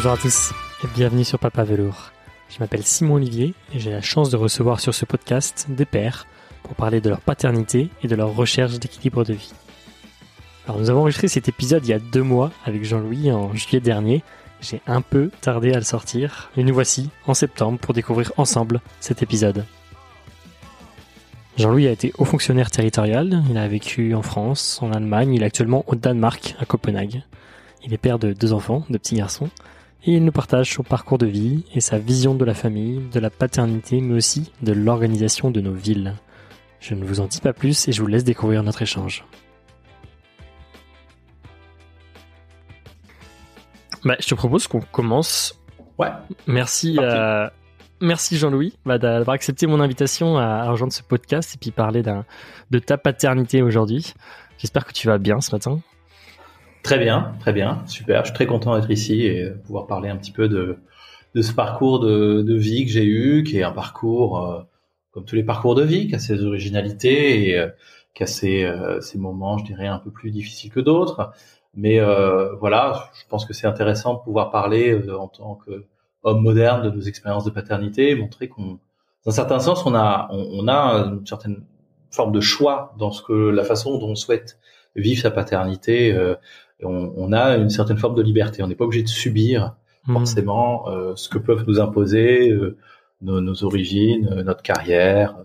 Bonjour à tous et bienvenue sur Papa Velours. Je m'appelle Simon Olivier et j'ai la chance de recevoir sur ce podcast des pères pour parler de leur paternité et de leur recherche d'équilibre de vie. Alors nous avons enregistré cet épisode il y a deux mois avec Jean-Louis en juillet dernier. J'ai un peu tardé à le sortir, et nous voici en septembre pour découvrir ensemble cet épisode. Jean-Louis a été haut fonctionnaire territorial, il a vécu en France, en Allemagne, il est actuellement au Danemark, à Copenhague. Il est père de deux enfants, de petits garçons, et il nous partage son parcours de vie et sa vision de la famille, de la paternité, mais aussi de l'organisation de nos villes. Je ne vous en dis pas plus et je vous laisse découvrir notre échange. Bah, je te propose qu'on commence. Ouais. Merci, euh, merci Jean-Louis bah, d'avoir accepté mon invitation à, rejoindre ce podcast et puis parler de ta paternité aujourd'hui. J'espère que tu vas bien ce matin. Très bien, très bien, super. Je suis très content d'être ici et pouvoir parler un petit peu de, de ce parcours de, de vie que j'ai eu, qui est un parcours euh, comme tous les parcours de vie, qui a ses originalités et euh, qui a ses, euh, ses, moments, je dirais, un peu plus difficiles que d'autres. Mais euh, voilà, je pense que c'est intéressant de pouvoir parler en tant qu'homme moderne de nos expériences de paternité, montrer qu'on, dans un certain sens, on a, on, a une certaine forme de choix dans ce que la façon dont on souhaite vivre sa paternité on, a une certaine forme de liberté. On n'est pas obligé de subir hmm. forcément euh, ce que peuvent nous imposer euh, nos, origines, euh, notre carrière,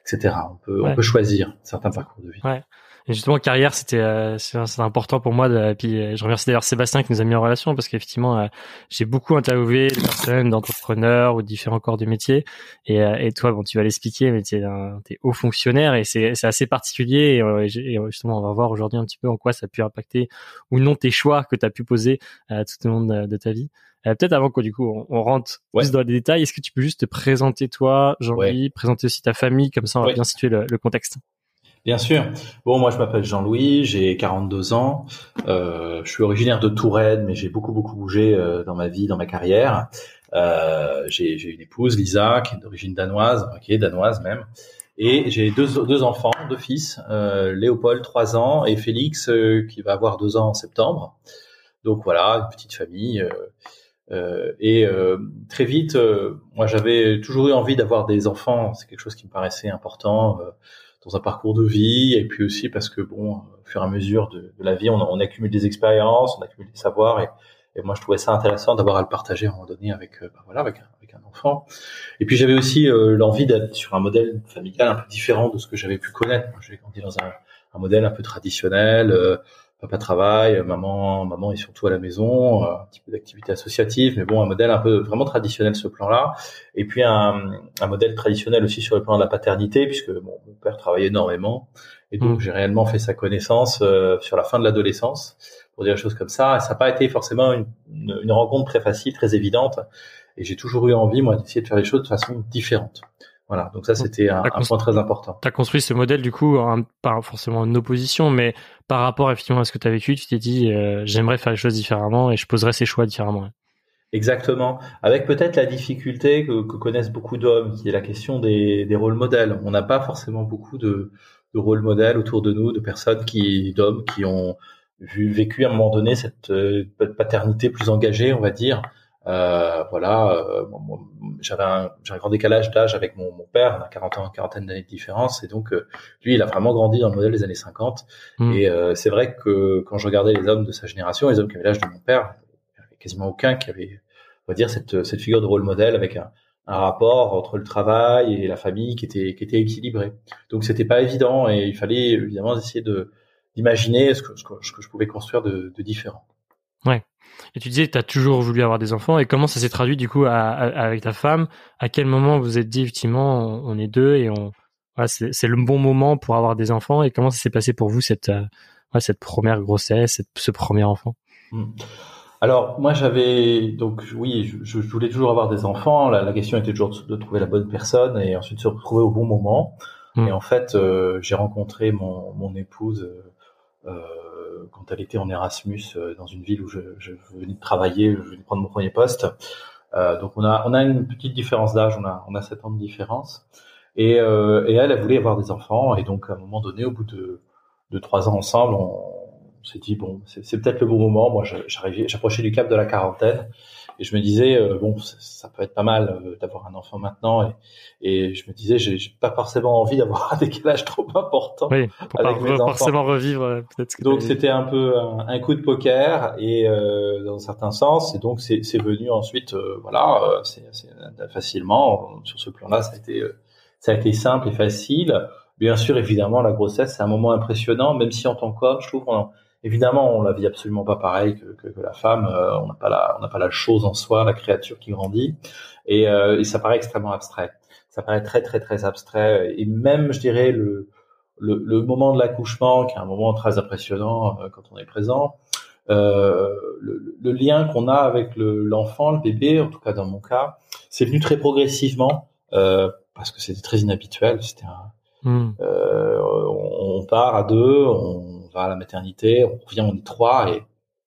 etc. On peut, on peut choisir certains parcours de vie. Ouais. Et justement, carrière, c'était euh, c'est important pour moi. De, puis, euh, je remercie d'ailleurs Sébastien qui nous a mis en relation parce qu'effectivement, euh, j'ai beaucoup interviewé des personnes d'entrepreneurs ou différents corps de métier. Et, et toi, bon, tu vas l'expliquer, mais tu es, haut fonctionnaire et c'est assez particulier. Et, justement, on va voir aujourd'hui un petit peu en quoi ça a pu impacter ou non tes choix que tu as pu poser tout au long de, ta vie. Peut-être avant que du coup on, rentre plus dans les détails, est-ce que tu peux juste te présenter toi, Jean-Louis, présenter aussi ta famille, comme ça on va bien situer le, le contexte? Bien sûr. Bon, moi je m'appelle Jean-Louis, j'ai 42 ans. Euh, je suis originaire de Touraine, mais j'ai beaucoup beaucoup bougé euh, dans ma vie, dans ma carrière. Euh, j'ai une épouse, Lisa, qui est d'origine danoise, qui est danoise même. Et j'ai deux, deux enfants, deux fils, euh, Léopold, 3 ans, et Félix, euh, qui va avoir 2 ans en septembre. Donc voilà, une petite famille. et très vite, moi j'avais toujours eu envie d'avoir des enfants. C'est quelque chose qui me paraissait important dans un parcours de vie, et puis aussi parce que bon, au fur et à mesure de, de la vie, on, on, accumule des expériences, on accumule des savoirs, et, et moi je trouvais ça intéressant d'avoir à le partager à un moment donné avec, euh, bah, voilà, avec, avec, un enfant. Et puis j'avais aussi euh, l'envie d'être sur un modèle familial un peu différent de ce que j'avais pu connaître. J'ai grandi dans un, un, modèle un peu traditionnel. Euh, papa travaille, maman, maman est surtout à la maison, un petit peu d'activité associative, mais bon, un modèle un peu vraiment traditionnel ce plan-là. Et puis un, un, modèle traditionnel aussi sur le plan de la paternité, puisque bon, mon père travaille énormément, et donc mmh. j'ai réellement fait sa connaissance euh, sur la fin de l'adolescence, pour dire des choses comme ça. Ça n'a pas été forcément une, une, rencontre très facile, très évidente, et j'ai toujours eu envie, moi, d'essayer de faire les choses de façon différente. Voilà, donc ça c'était un, point très important. Tu as construit ce modèle du coup, pas forcément en opposition, mais par rapport effectivement à ce que tu as vécu, tu t'es dit euh, j'aimerais faire les choses différemment et je poserai ces choix différemment. Exactement, avec peut-être la difficulté que, que connaissent beaucoup d'hommes, qui est la question des, des rôles modèles. On n'a pas forcément beaucoup de, de rôles modèles autour de nous, de personnes qui, d'hommes qui ont vu, vécu à un moment donné cette euh, paternité plus engagée, on va dire, euh, voilà, euh, j'avais un, un, grand décalage d'âge avec mon, mon, père, on a 40 ans, quarantaine d'années de différence, et donc euh, lui, il a vraiment grandi dans le modèle des années 50. Hmm. Et euh, c'est vrai que quand je regardais les hommes de sa génération, les hommes qui avaient l'âge de mon père, il n'y avait quasiment aucun qui avait, on va dire, cette, cette figure de rôle modèle avec un, un rapport entre le travail et la famille qui était, qui était équilibré. Donc c'était pas évident, et il fallait évidemment essayer de d'imaginer ce que, ce que, je pouvais construire de, de différent. Ouais. Et tu disais, tu as toujours voulu avoir des enfants. Et comment ça s'est traduit du coup avec ta femme? À quel moment vous êtes dit, effectivement, on, est deux et on, voilà, c'est le bon moment pour avoir des enfants? Et comment ça s'est passé pour vous cette, euh, cette première grossesse, ce premier enfant? Hmm. Alors moi j'avais donc oui je, voulais toujours avoir des enfants. La, question était toujours de, trouver la bonne personne et ensuite se retrouver au bon moment. Hmm. Et en fait euh, j'ai rencontré mon, mon épouse euh, quand elle était en Erasmus euh, dans une ville où je, venais de travailler, je venais de prendre mon premier poste. Euh, donc on a on a une petite différence d'âge, on a on a sept ans de différence. Et, euh, elle, elle voulait avoir des enfants et donc à un moment donné, au bout de de trois ans ensemble, on, on s'est dit bon, c'est peut-être le bon moment. Moi, j'approchais du cap de la quarantaine et je me disais euh, bon, ça, peut être pas mal euh, d'avoir un enfant maintenant et, et je me disais j'ai pas forcément envie d'avoir un décalage trop important oui, pour avec pas forcément revivre euh. Donc c'était un peu un, coup de poker et dans un certain sens et donc c'est venu ensuite voilà, c'est facilement sur ce plan-là, ça a été ça a été simple et facile. Bien sûr, évidemment, la grossesse, c'est un moment impressionnant, même si en tant qu'homme, je trouve, évidemment, on la vit absolument pas pareil que, que, que la femme. Euh, on n'a pas la, on n'a pas la chose en soi, la créature qui grandit, et, euh, et, ça paraît extrêmement abstrait. Ça paraît très, très, très abstrait. Et même, je dirais, le, le, le moment de l'accouchement, qui est un moment très impressionnant euh, quand on est présent, euh, le, le, lien qu'on a avec l'enfant, le, bébé, en tout cas dans mon cas, c'est venu très progressivement euh, parce que c'était très inhabituel. C'était un, Hmm. Euh, on, part à deux, on va à la maternité, on revient, on est trois et,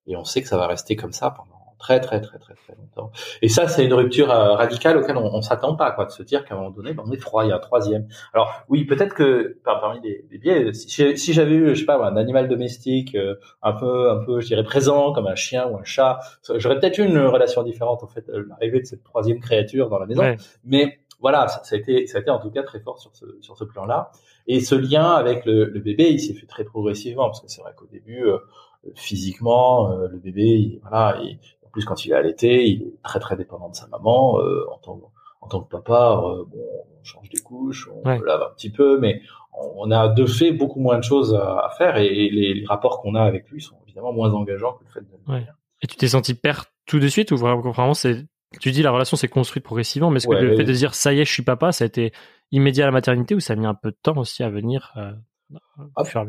et on sait que ça va rester comme ça pendant très très très très très longtemps. Et ça, c'est une rupture euh, radicale auquel on, on s'attend pas, quoi, de se dire qu'à un moment donné, ben, on est trois, il y a un troisième. Alors oui, peut-être que parmi les, les biais, si, si j'avais eu, je sais pas, un animal domestique euh, un peu un peu, je dirais présent, comme un chien ou un chat, j'aurais peut-être eu une relation différente en fait, l'arrivée de cette troisième créature dans la maison. Mais voilà, ça, a été, ça a été en tout cas très fort sur ce, sur ce plan-là. Et ce lien avec le, le bébé, il s'est fait très progressivement parce que c'est vrai qu'au début, euh, physiquement, euh, le bébé, il, voilà, en plus quand il est allaité, il est très très dépendant de sa maman. Euh, en tant en tant que papa, bon, on change des couches, on lave un petit peu, mais on a de fait beaucoup moins de choses à, faire et, les, les, rapports qu'on a avec lui sont évidemment moins engageants que le fait de. Ouais. Et tu t'es senti père tout de suite ou vraiment c'est tu dis la relation s'est construite progressivement, mais est-ce que le fait de dire ça y est, je suis papa, ça a été immédiat à la maternité ou ça a mis un peu de temps aussi à venir euh, à faire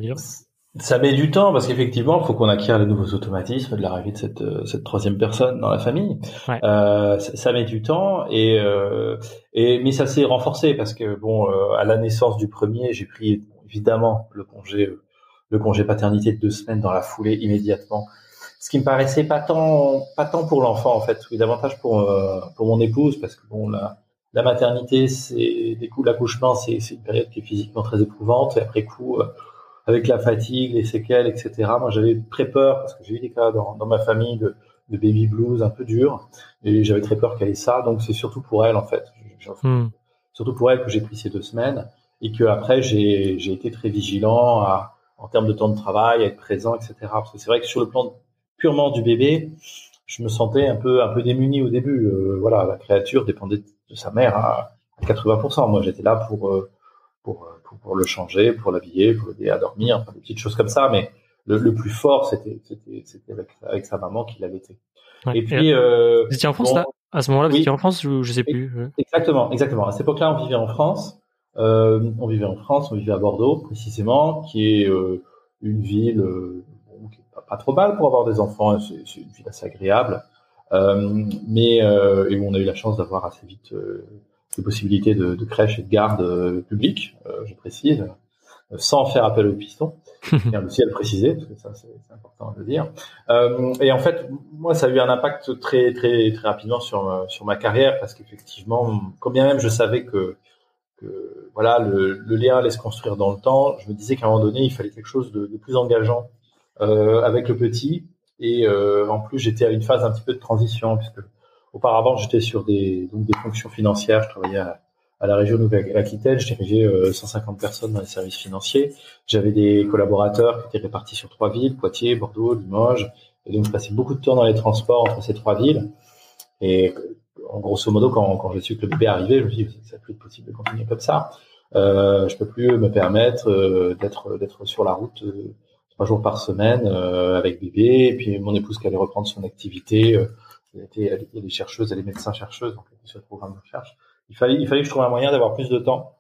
Ça met du temps parce qu'effectivement, il faut qu'on acquiert les nouveaux automatismes de l'arrivée de cette, euh, cette troisième personne dans la famille. Euh, ça, met du temps et, euh, et mais ça s'est renforcé parce que bon, à la naissance du premier, j'ai pris évidemment le congé le congé paternité de deux semaines dans la foulée immédiatement ce qui me paraissait pas tant pas tant pour l'enfant en fait, mais davantage pour euh, pour mon épouse parce que bon la la maternité c'est des coups l'accouchement c'est c'est une période qui est physiquement très éprouvante et après coup euh, avec la fatigue, les séquelles, etc. Moi j'avais très peur parce que j'ai eu des cas dans, dans ma famille de, de baby blues un peu dur et j'avais très peur qu'elle ait ça donc c'est surtout pour elle en fait, hmm. surtout pour elle que j'ai pris ces deux semaines et que après j'ai j'ai été très vigilant à en termes de temps de travail, à être présent, etc. Parce que c'est vrai que sur le plan purement du bébé, je me sentais un peu un peu démuni au début. Euh, voilà, la créature dépendait de sa mère à, 80%. Moi, j'étais là pour, euh, pour, pour le changer, pour l'habiller, pour l'aider à dormir, enfin, des petites choses comme ça. Mais le, plus fort, c'était c'était c'était avec, avec sa maman qui l'allaitait. Ouais. Et puis, euh, vous étiez en France là? À ce moment-là, vous étiez en France ou je sais plus Exactement, exactement. À cette époque-là, on vivait en France. Euh, on vivait en France, on vivait à Bordeaux précisément, qui est euh, une ville pas trop mal pour avoir des enfants. C'est une ville assez agréable. Euh, mais euh, et on a eu la chance d'avoir assez vite euh, des possibilités de, de, crèche et de garde euh, publique, euh, je précise, sans faire appel au piston. bien aussi à le préciser parce que ça c'est important de le dire. et en fait, moi ça a eu un impact très très très rapidement sur sur ma carrière parce qu'effectivement, combien même je savais que que voilà le, le, lien allait se construire dans le temps, je me disais qu'à un moment donné il fallait quelque chose de, de plus engageant euh, avec le petit. Et euh, en plus, j'étais à une phase un petit peu de transition puisque auparavant j'étais sur des donc des fonctions financières. Je travaillais à, la région Nouvelle-Aquitaine, je dirigeais 150 personnes dans les services financiers. J'avais des collaborateurs qui étaient répartis sur trois villes, Poitiers, Bordeaux, Limoges. Et donc, je passais beaucoup de temps dans les transports entre ces trois villes. Et en grosso modo, quand, quand j'ai su que le bébé arrivait, je me suis dit, c'est plus possible de continuer comme ça. Euh, je peux plus me permettre euh, d'être d'être sur la route euh, trois jours par semaine euh, avec bébé. Et puis mon épouse qui allait reprendre son activité. Euh, elle était, elle, est chercheuse, elle est médecin chercheuse, donc elle était sur le programme de recherche. Il fallait, il fallait que je trouve un moyen d'avoir plus de temps.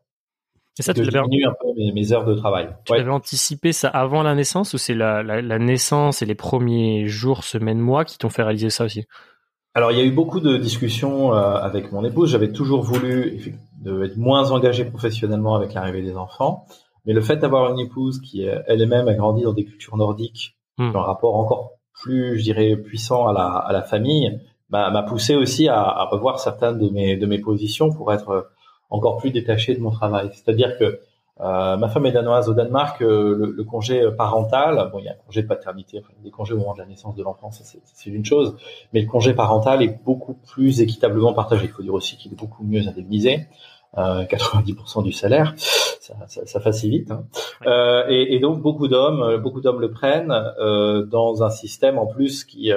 Et ça, tu l'avais un peu mes, mes, heures de travail. Tu avais anticipé ça avant la naissance ou c'est la, la, la, naissance et les premiers jours, semaines, mois qui t'ont fait réaliser ça aussi? Alors, il y a eu beaucoup de discussions euh, avec mon épouse. J'avais toujours voulu être moins engagé professionnellement avec l'arrivée des enfants. Mais le fait d'avoir une épouse qui elle-même a grandi dans des cultures nordiques, hmm. un rapport encore plus, je dirais, puissant à la, à la famille, m'a poussé aussi à, à, revoir certaines de mes, de mes positions pour être encore plus détaché de mon travail. C'est-à-dire que Euh, ma femme est danoise au Danemark. Le, le, congé parental, bon, il y a un congé de paternité, enfin, des congés au moment de la naissance de l'enfant, c'est une chose, mais le congé parental est beaucoup plus équitablement partagé. Il faut dire aussi qu'il est beaucoup mieux indemnisé. 90% du salaire, ça, ça, ça facilite. Hein. Euh, et, et, donc beaucoup d'hommes, beaucoup d'hommes le prennent euh, dans un système en plus qui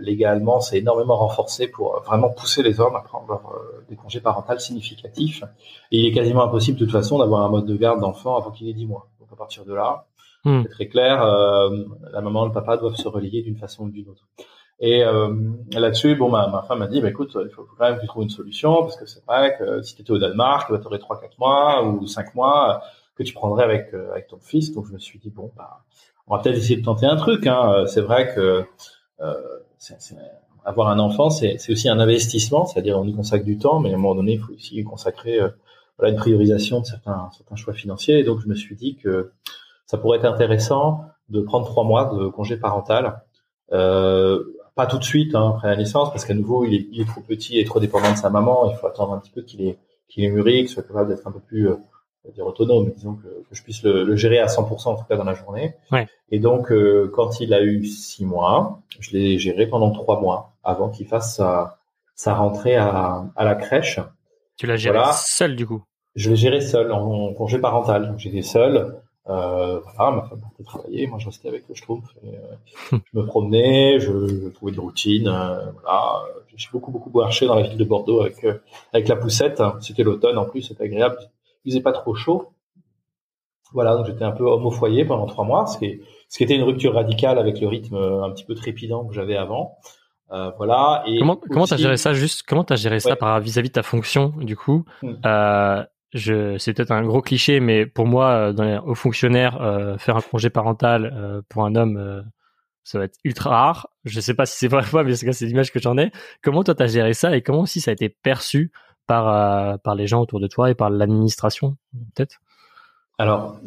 légalement, c'est énormément renforcé pour vraiment pousser les hommes à prendre euh, des congés parentaux significatifs. Et il est quasiment impossible de toute façon d'avoir un mode de garde d'enfant avant qu'il ait 10 mois. Donc à partir de là, hmm. c'est très clair, euh, la maman et le papa doivent se relier d'une façon ou d'une autre. Et euh, là-dessus, bon, ma, ma femme m'a dit, bah, écoute, il faut, quand même que tu trouves une solution, parce que c'est vrai que si tu étais au Danemark, tu aurais 3-4 mois ou 5 mois que tu prendrais avec, avec ton fils. Donc je me suis dit, bon, bah, on va peut-être essayer de tenter un truc. Hein. C'est vrai que euh, avoir un enfant, c'est aussi un investissement, c'est-à-dire on y consacre du temps, mais à un moment donné, il faut aussi consacrer euh, voilà, une priorisation de certains, certains choix financiers. Et donc, je me suis dit que ça pourrait être intéressant de prendre trois mois de congé parental. Euh, pas tout de suite hein, après la naissance, parce qu'à nouveau, il est, il est, trop petit et trop dépendant de sa maman. Il faut attendre un petit peu qu'il est, qu'il est mûri, qu'il soit capable d'être un peu plus euh, dire autonome, disons que, que je puisse le, le, gérer à 100% en tout cas dans la journée. Ouais. Et donc, euh, quand il a eu six mois, je l'ai géré pendant trois mois avant qu'il fasse sa, sa rentrée à, à la crèche. Tu l'as géré seul du coup? Je l'ai géré seul en, congé parental. J'étais seul. Euh, voilà, ma femme partait travailler, moi je restais avec le Schtroumpf. Euh, je me promenais, je, je trouvais des routines. Euh, voilà, j'ai beaucoup beaucoup marché dans la ville de Bordeaux avec euh, avec la poussette. C'était l'automne en plus, c'était agréable il faisait pas trop chaud. Voilà, donc j'étais un peu homme au foyer pendant trois mois, ce qui, ce qui était une rupture radicale avec le rythme un petit peu trépidant que j'avais avant. Euh, voilà. Et comment comment t'as géré ça juste Comment t'as géré ça par vis-à-vis de ta fonction du coup? Euh, je, c'est peut-être un gros cliché, mais pour moi, euh, dans les hauts fonctionnaires, euh, faire un congé parental euh, pour un homme, ça va être ultra rare. Je sais pas si c'est vrai ou pas, mais c'est l'image que j'en ai. Comment toi t'as géré ça et comment aussi ça a été perçu par par les gens autour de toi et par l'administration peut-être? Alors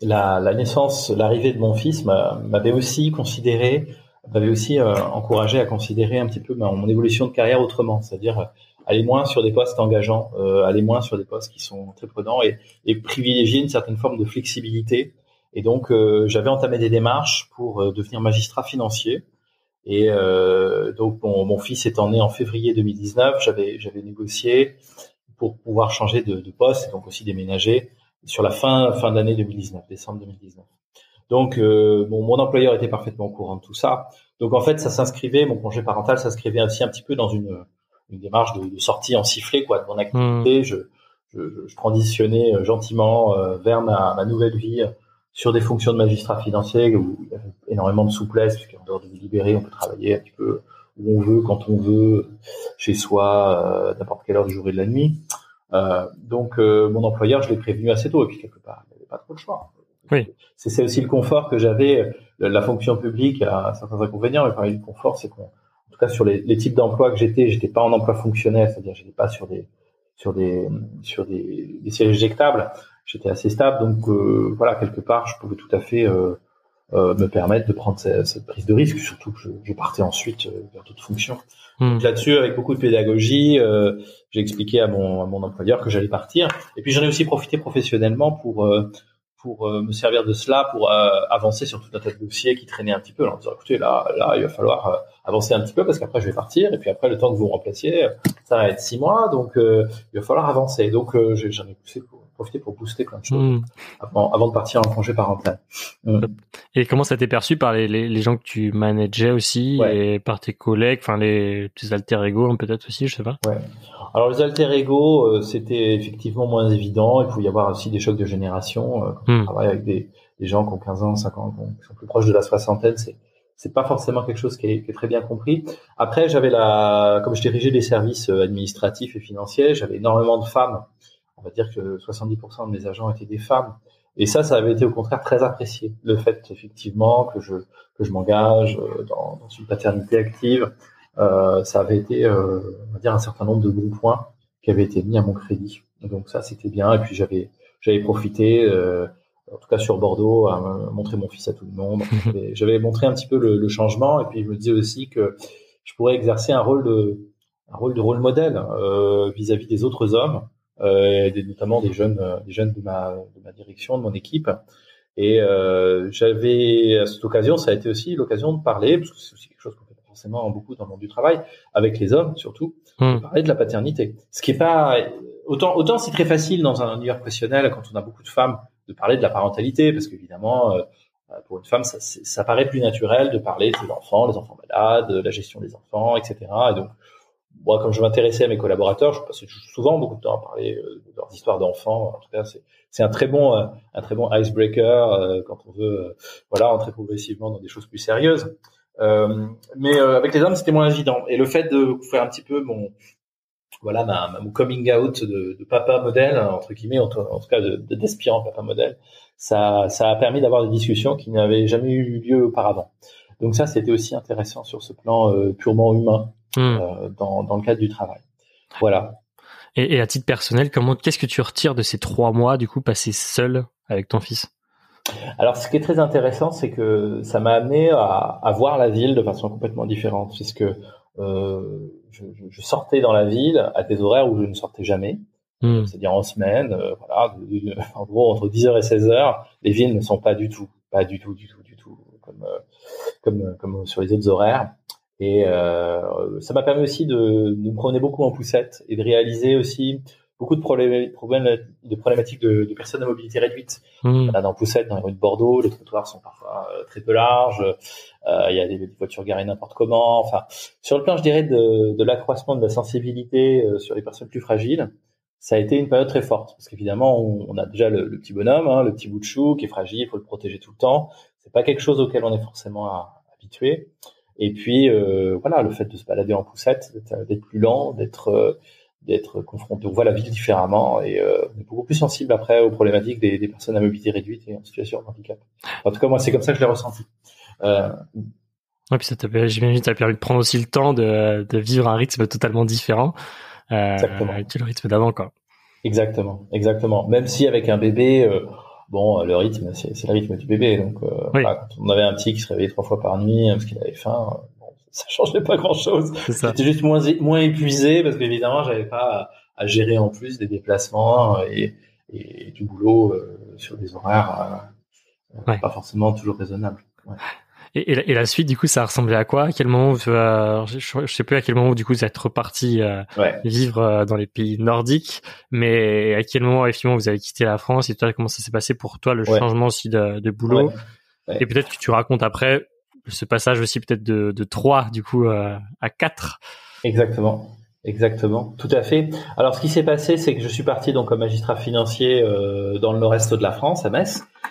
la, la, naissance, l'arrivée de mon fils m'avait aussi considéré, m'avait aussi encouragé à considérer un petit peu mon évolution de carrière autrement, c'est-à-dire aller moins sur des postes engageants, euh, aller moins sur des postes qui sont très prudents et, et privilégier une certaine forme de flexibilité. Et donc j'avais entamé des démarches pour devenir magistrat financier. Et euh, donc mon, mon, fils étant né en février 2019, j'avais j'avais négocié pour pouvoir changer de, de, poste et donc aussi déménager sur la fin fin d'année 2019, décembre 2019. Donc euh, bon, mon employeur était parfaitement au courant de tout ça. Donc en fait, ça s'inscrivait, mon congé parental s'inscrivait aussi un petit peu dans une, une démarche de, de, sortie en sifflet quoi de mon activité. Mmh. Je, je, je, transitionnais euh, gentiment euh, vers ma, ma nouvelle vie sur des fonctions de magistrat financier où il y a énormément de souplesse, puisqu'en dehors de libérer, on peut travailler un petit peu où on veut, quand on veut, chez soi, euh, n'importe quelle heure du jour et de la nuit. Euh, donc, euh, mon employeur, je l'ai prévenu assez tôt, et puis quelque part, il n'y avait pas trop de choix. Oui. C'est aussi le confort que j'avais. La fonction publique a certains inconvénients, mais parmi le confort, c'est qu'on, tout cas, sur les, les types d'emplois que j'étais, j'étais pas en emploi fonctionnel, c'est-à-dire j'étais pas sur des sur des sur des, des sièges éjectables j'étais assez stable, donc euh, voilà, quelque part, je pouvais tout à fait euh, euh, me permettre de prendre cette, cette, prise de risque, surtout que je, je partais ensuite vers d'autres fonctions. Hmm. Là-dessus, avec beaucoup de pédagogie, j'ai expliqué à mon, à mon employeur que j'allais partir, et puis j'en ai aussi profité professionnellement pour pour me servir de cela pour avancer sur tout un tas de dossiers qui traînaient un petit peu en disant écoutez là là il va falloir avancer un petit peu parce qu'après je vais partir et puis après le temps que vous remplaciez ça va être six mois donc il va falloir avancer. Donc j'en ai poussé pour profiter pour booster plein de choses hmm. avant, avant, de partir en congé parental. Hmm. Et comment ça t'est perçu par les, les, les, gens que tu manageais aussi et par tes collègues, enfin les tes alter ego hein, peut-être aussi, je sais pas. Ouais. Alors les alter ego, euh, c'était effectivement moins évident. Il pouvait y avoir aussi des chocs de génération. Euh, quand on hmm. travaille avec des, des, gens qui ont 15 ans, 50 ans, qui sont plus proches de la soixantaine, c'est c'est pas forcément quelque chose qui est, qui est très bien compris. Après, j'avais la, comme je dirigeais des services euh, administratifs et financiers, j'avais énormément de femmes on va dire que 70% de mes agents étaient des femmes. Et ça, ça avait été au contraire très apprécié. Le fait effectivement que je que je m'engage euh, dans, dans, une paternité active, euh, ça avait été, euh, on va dire, un certain nombre de bons points qui avaient été mis à mon crédit. Donc ça, c'était bien. Et puis j'avais j'avais profité, euh, en tout cas sur Bordeaux, à montrer mon fils à tout le monde. j'avais montré un petit peu le, le, changement. Et puis je me disais aussi que je pourrais exercer un rôle de un rôle de rôle modèle vis-à-vis -vis des autres hommes euh, notamment des jeunes, des jeunes de ma, de ma direction, de mon équipe. Et j'avais à cette occasion, ça a été aussi l'occasion de parler, parce que c'est aussi quelque chose qu'on fait forcément beaucoup dans le monde du travail, avec les hommes surtout, de hmm. parler de la paternité. Ce qui est pas autant autant c'est très facile dans un univers professionnel quand on a beaucoup de femmes de parler de la parentalité, parce qu'évidemment pour une femme, ça, ça, paraît plus naturel de parler de ses enfants, les enfants malades, de la gestion des enfants, etc. Et donc, moi, quand je m'intéressais à mes collaborateurs, je passais souvent beaucoup de temps à parler euh, de leurs histoires d'enfants. En tout cas, c'est un très bon, euh, un très bon icebreaker euh, quand on veut, voilà, entrer progressivement dans des choses plus sérieuses. mais avec les hommes, c'était moins évident. Et le fait de faire un petit peu mon, voilà, ma, mon coming out de, de papa modèle entre guillemets, en, tout cas d'aspirant papa modèle, ça, ça a permis d'avoir des discussions qui n'avaient jamais eu lieu auparavant. Donc ça, c'était aussi intéressant sur ce plan purement humain. Hmm. Euh, dans, dans le cadre du travail. Voilà. Et, et à titre personnel, comment qu'est-ce que tu retires de ces trois mois du coup passés seul avec ton fils? Alors, ce qui est très intéressant, c'est que ça m'a amené à, à, voir la ville de façon complètement différente, puisque euh, je, je, sortais dans la ville à des horaires où je ne sortais jamais, hmm. c'est-à-dire en semaine, euh, voilà, en gros entre 10h et 16h, les villes ne sont pas du tout, pas du tout, du tout, du tout comme euh, comme comme sur les autres horaires. Et euh, ça m'a permis aussi de, de, me promener beaucoup en poussette et de réaliser aussi beaucoup de problèmes, de problématiques de, de, personnes à mobilité réduite. Mmh. Dans poussette, dans les rues de Bordeaux, les trottoirs sont parfois euh, très peu larges. Euh, il y a des, voitures garées n'importe comment. Enfin, sur le plan, je dirais, de, de l'accroissement de la sensibilité sur les personnes plus fragiles, ça a été une période très forte parce qu'évidemment, on, on, a déjà le, le petit bonhomme, hein, le petit bout de chou qui est fragile, il faut le protéger tout le temps. C'est pas quelque chose auquel on est forcément habitué. Et puis euh, voilà, le fait de se balader en poussette, d'être plus lent, d'être euh, d'être confronté, on voit la ville différemment et euh, on est beaucoup plus sensible après aux problématiques des, des, personnes à mobilité réduite et en situation de handicap. En tout cas, moi, c'est comme ça que je l'ai ressenti. Euh, ouais, puis ça t'a, j'imagine, permis de prendre aussi le temps de, de vivre un rythme totalement différent euh, exactement. que le rythme d'avant, quoi. Exactement, exactement. Même si avec un bébé, euh, bon, le rythme, c'est le rythme du bébé. Donc, euh, quand on avait un petit qui se réveillait trois fois par nuit parce qu'il avait faim, bon, ça changeait pas grand-chose. J'étais juste moins moins épuisé parce qu'évidemment, j'avais pas à, gérer en plus des déplacements et, et du boulot euh, sur des horaires euh, pas forcément toujours raisonnables. Ouais. Et, et, la, suite, du coup, ça ressemblait à quoi? À quel moment tu je, je, sais plus à quel moment du coup vous êtes reparti euh, vivre euh, dans les pays nordiques, mais à quel moment effectivement vous avez quitté la France? Et toi comment ça s'est passé pour toi le changement aussi de, de boulot? Et peut-être que tu racontes après ce passage aussi peut-être de, de 3 du coup euh, à 4. Exactement. Exactement, tout à fait. Alors, ce qui s'est passé, c'est que je suis parti donc comme magistrat financier euh, dans le nord-est de la France, à Metz, euh,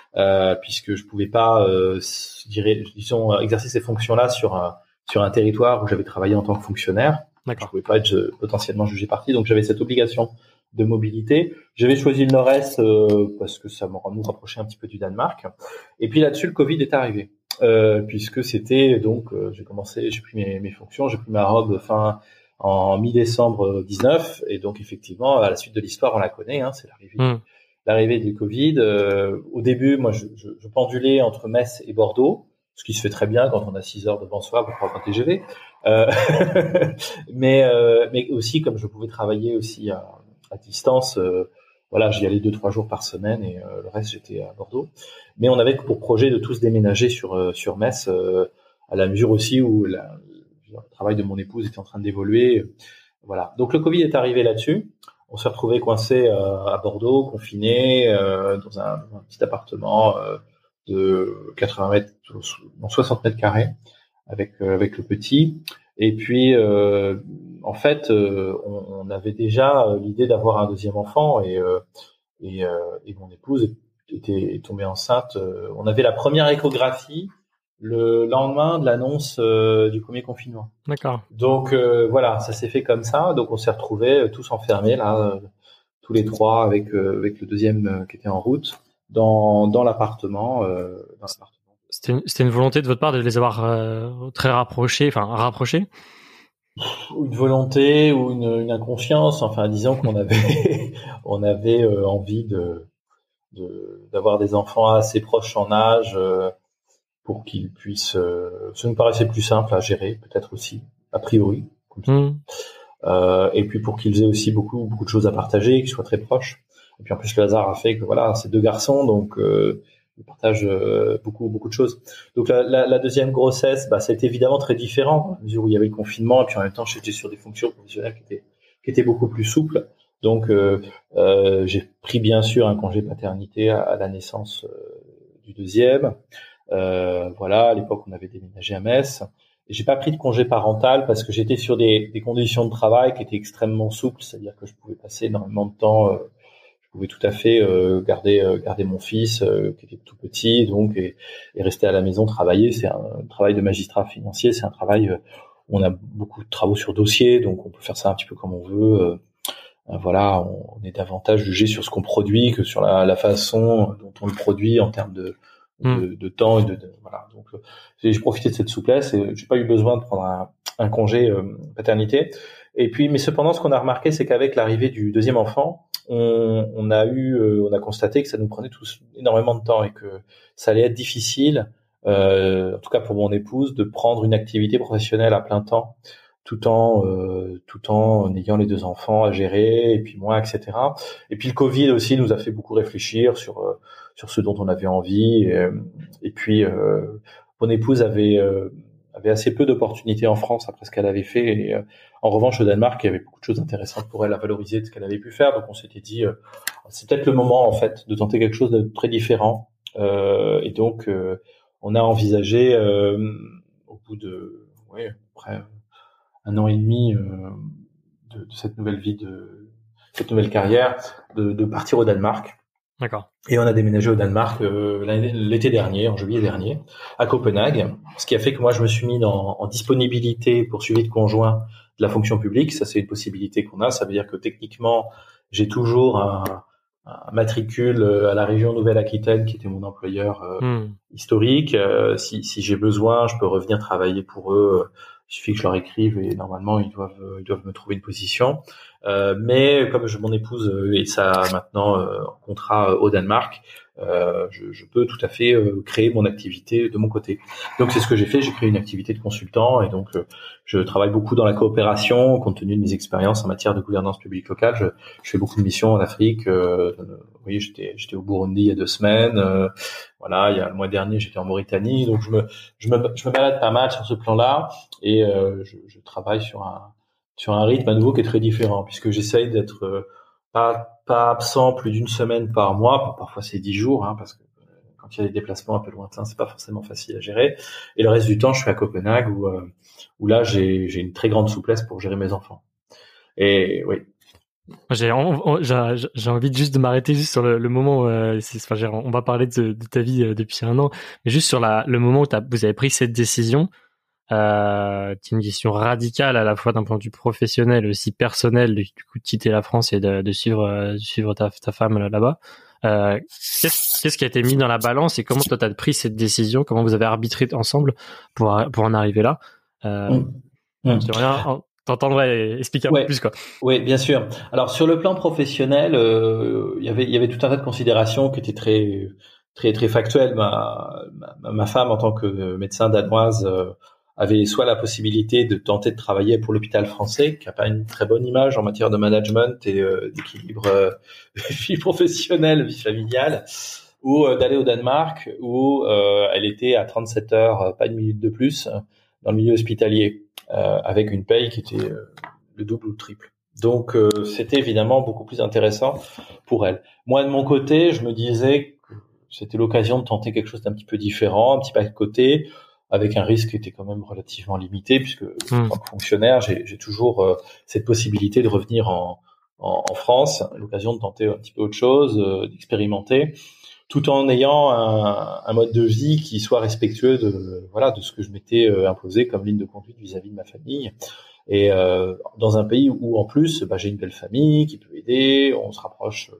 puisque je pouvais pas, euh, dirais, disons, exercer ces fonctions-là sur un sur un territoire où j'avais travaillé en tant que fonctionnaire. Je pouvais pas être euh, potentiellement jugé parti, donc j'avais cette obligation de mobilité. J'avais choisi le nord-est euh, parce que ça nous rapprochait un petit peu du Danemark. Et puis là-dessus, le Covid est arrivé, euh, puisque c'était donc, j'ai commencé, j'ai pris mes, mes fonctions, j'ai pris ma robe fin en mi-décembre 19 et donc effectivement à la suite de l'histoire on la connaît hein, c'est l'arrivée hmm. L'arrivée du Covid euh, au début moi je, pendulais entre Metz et Bordeaux ce qui se fait très bien quand on a 6 heures devant soi pour prendre un TGV euh, mais euh, mais aussi comme je pouvais travailler aussi à, distance voilà j'y allais deux trois jours par semaine et le reste j'étais à Bordeaux mais on avait pour projet de tous déménager sur sur Metz à la mesure aussi où le travail de mon épouse était en train d'évoluer. Voilà. Donc le Covid est arrivé là-dessus. On s'est retrouvé coincé euh, à Bordeaux, confiné euh, dans, un, petit appartement euh, de 80 mètres, non 60 mètres carrés, avec avec le petit. Et puis en fait, on, on, avait déjà l'idée d'avoir un deuxième enfant et et, et mon épouse était tombée enceinte. on avait la première échographie le lendemain de l'annonce euh, du premier confinement. D'accord. Donc euh, voilà, ça s'est fait comme ça. Donc on s'est retrouvés euh, tous enfermés là, tous les trois avec avec le deuxième qui était en route dans dans l'appartement. c'était une, une, volonté de votre part de les avoir très rapprochés, enfin rapprochés? Une volonté ou une, une inconscience. Enfin, disons qu'on avait on avait envie de d'avoir des enfants assez proches en âge pour qu'ils puissent. Euh, ça nous paraissait plus simple à gérer, peut-être aussi, a priori. Hmm. Euh, et puis pour qu'ils aient aussi beaucoup beaucoup de choses à partager, qu'ils soient très proches. Et puis en plus le hasard a fait que voilà, c'est deux garçons, donc euh, ils partagent euh, beaucoup beaucoup de choses. Donc la, la, la deuxième grossesse, bah, c'était évidemment très différent, à mesure où il y avait le confinement, et puis en même temps j'étais sur des fonctions professionnelles qui étaient qui étaient beaucoup plus souples. Donc j'ai pris bien sûr un congé paternité à, à la naissance du deuxième. Voilà, à l'époque on avait déménagé à Metz j'ai pas pris de congé parental parce que j'étais sur des, des, conditions de travail qui étaient extrêmement souples, c'est-à-dire que je pouvais passer énormément de temps. Euh, je pouvais tout à fait euh, garder euh, garder mon fils qui était tout petit, donc et, et, rester à la maison travailler. C'est un, travail de magistrat financier, c'est un travail on a beaucoup de travaux sur dossier, donc on peut faire ça un petit peu comme on veut. voilà, on, est davantage jugé sur ce qu'on produit que sur la, la façon dont on le produit en termes de. De, de, temps et de, de voilà. Donc euh, j'ai profité de cette souplesse et j'ai pas eu besoin de prendre un, un congé euh, paternité. Et puis, mais cependant, ce qu'on a remarqué, c'est qu'avec l'arrivée du deuxième enfant, on, on, a eu, euh, on a constaté que ça nous prenait tous énormément de temps et que ça allait être difficile, euh, en tout cas pour mon épouse, de prendre une activité professionnelle à plein temps, tout en tout en ayant les deux enfants à gérer et puis moi, etc. Et puis le Covid aussi nous a fait beaucoup réfléchir sur sur ce dont on avait envie. Et, euh, et puis, euh, mon épouse avait euh, avait assez peu d'opportunités en France après ce qu'elle avait fait. Et, en revanche, au Danemark, il y avait beaucoup de choses intéressantes pour elle à valoriser de ce qu'elle avait pu faire. Donc, on s'était dit, c'est peut-être le moment en fait de tenter quelque chose de très différent. Euh, et donc, on a envisagé au bout de, ouais, après un an et demi de, de, cette nouvelle vie, de cette nouvelle carrière, de, de partir au Danemark. D'accord. Et on a déménagé au Danemark euh, l'été dernier, en juillet dernier, à Copenhague, ce qui a fait que moi je me suis mis dans, en disponibilité pour suivi de conjoint de la fonction publique. Ça c'est une possibilité qu'on a. Ça veut dire que techniquement j'ai toujours un, un, matricule euh, à la région Nouvelle-Aquitaine qui était mon employeur euh, hmm. historique. Euh, si, si j'ai besoin, je peux revenir travailler pour eux. Il suffit que je leur écrive et normalement ils doivent ils doivent me trouver une position. Euh, mais comme je, mon épouse euh, et ça maintenant euh, contrat au Danemark, je, je, peux tout à fait créer mon activité de mon côté. Donc c'est ce que j'ai fait. J'ai créé une activité de consultant et donc je travaille beaucoup dans la coopération compte tenu de mes expériences en matière de gouvernance publique locale. Je, je fais beaucoup de missions en Afrique. oui, j'étais j'étais au Burundi il y a deux semaines. voilà, il y a le mois dernier j'étais en Mauritanie. Donc je me je me je me balade pas mal sur ce plan-là et je, je travaille sur un sur un rythme à nouveau qui est très différent, puisque j'essaye d'être euh, pas, absent plus d'une semaine par mois, parfois c'est dix jours, hein, parce que euh, quand il y a des déplacements un peu lointains, c'est pas forcément facile à gérer. Et le reste du temps, je suis à Copenhague, où, euh, où là, j'ai une très grande souplesse pour gérer mes enfants. Et oui, j'ai envie juste de m'arrêter juste sur le, moment. Euh, enfin, on va parler de, ta vie depuis un an, mais juste sur le moment où vous avez pris cette décision euh, c'est une question radicale à la fois d'un point de vue professionnel aussi personnel du coup de quitter la France et de, de suivre euh, suivre ta, ta femme là-bas euh, qu'est-ce, qu'est-ce qui a été mis dans la balance et comment toi t'as pris cette décision? Comment vous avez arbitré ensemble pour pour en arriver là? Euh, mmh. Rien t'entendrais expliquer un peu plus quoi. Oui, bien sûr. Alors sur le plan professionnel, euh, il y avait il y avait tout un tas de considérations qui étaient très très très factuelles. Ma ma, ma femme en tant que médecin danoise euh, avait soit la possibilité de tenter de travailler pour l'hôpital français, qui a pas une très bonne image en matière de management et euh, d'équilibre euh, vie professionnelle, vie familiale, ou euh, d'aller au Danemark où euh, elle était à 37 heures, pas une minute de plus, dans le milieu hospitalier, avec une paye qui était le double ou le triple. Donc c'était évidemment beaucoup plus intéressant pour elle. Moi de mon côté, je me disais que c'était l'occasion de tenter quelque chose d'un petit peu différent, un petit pas de côté, avec un risque qui était quand même relativement limité, puisque mmh. en fonctionnaire, j'ai toujours euh, cette possibilité de revenir en, en, en France, l'occasion de tenter un petit peu autre chose, euh, d'expérimenter, tout en ayant un, un, mode de vie qui soit respectueux de voilà de ce que je m'étais euh, imposé comme ligne de conduite vis-à-vis de ma famille. Et dans un pays où en plus, bah, j'ai une belle famille qui peut aider, on se rapproche euh,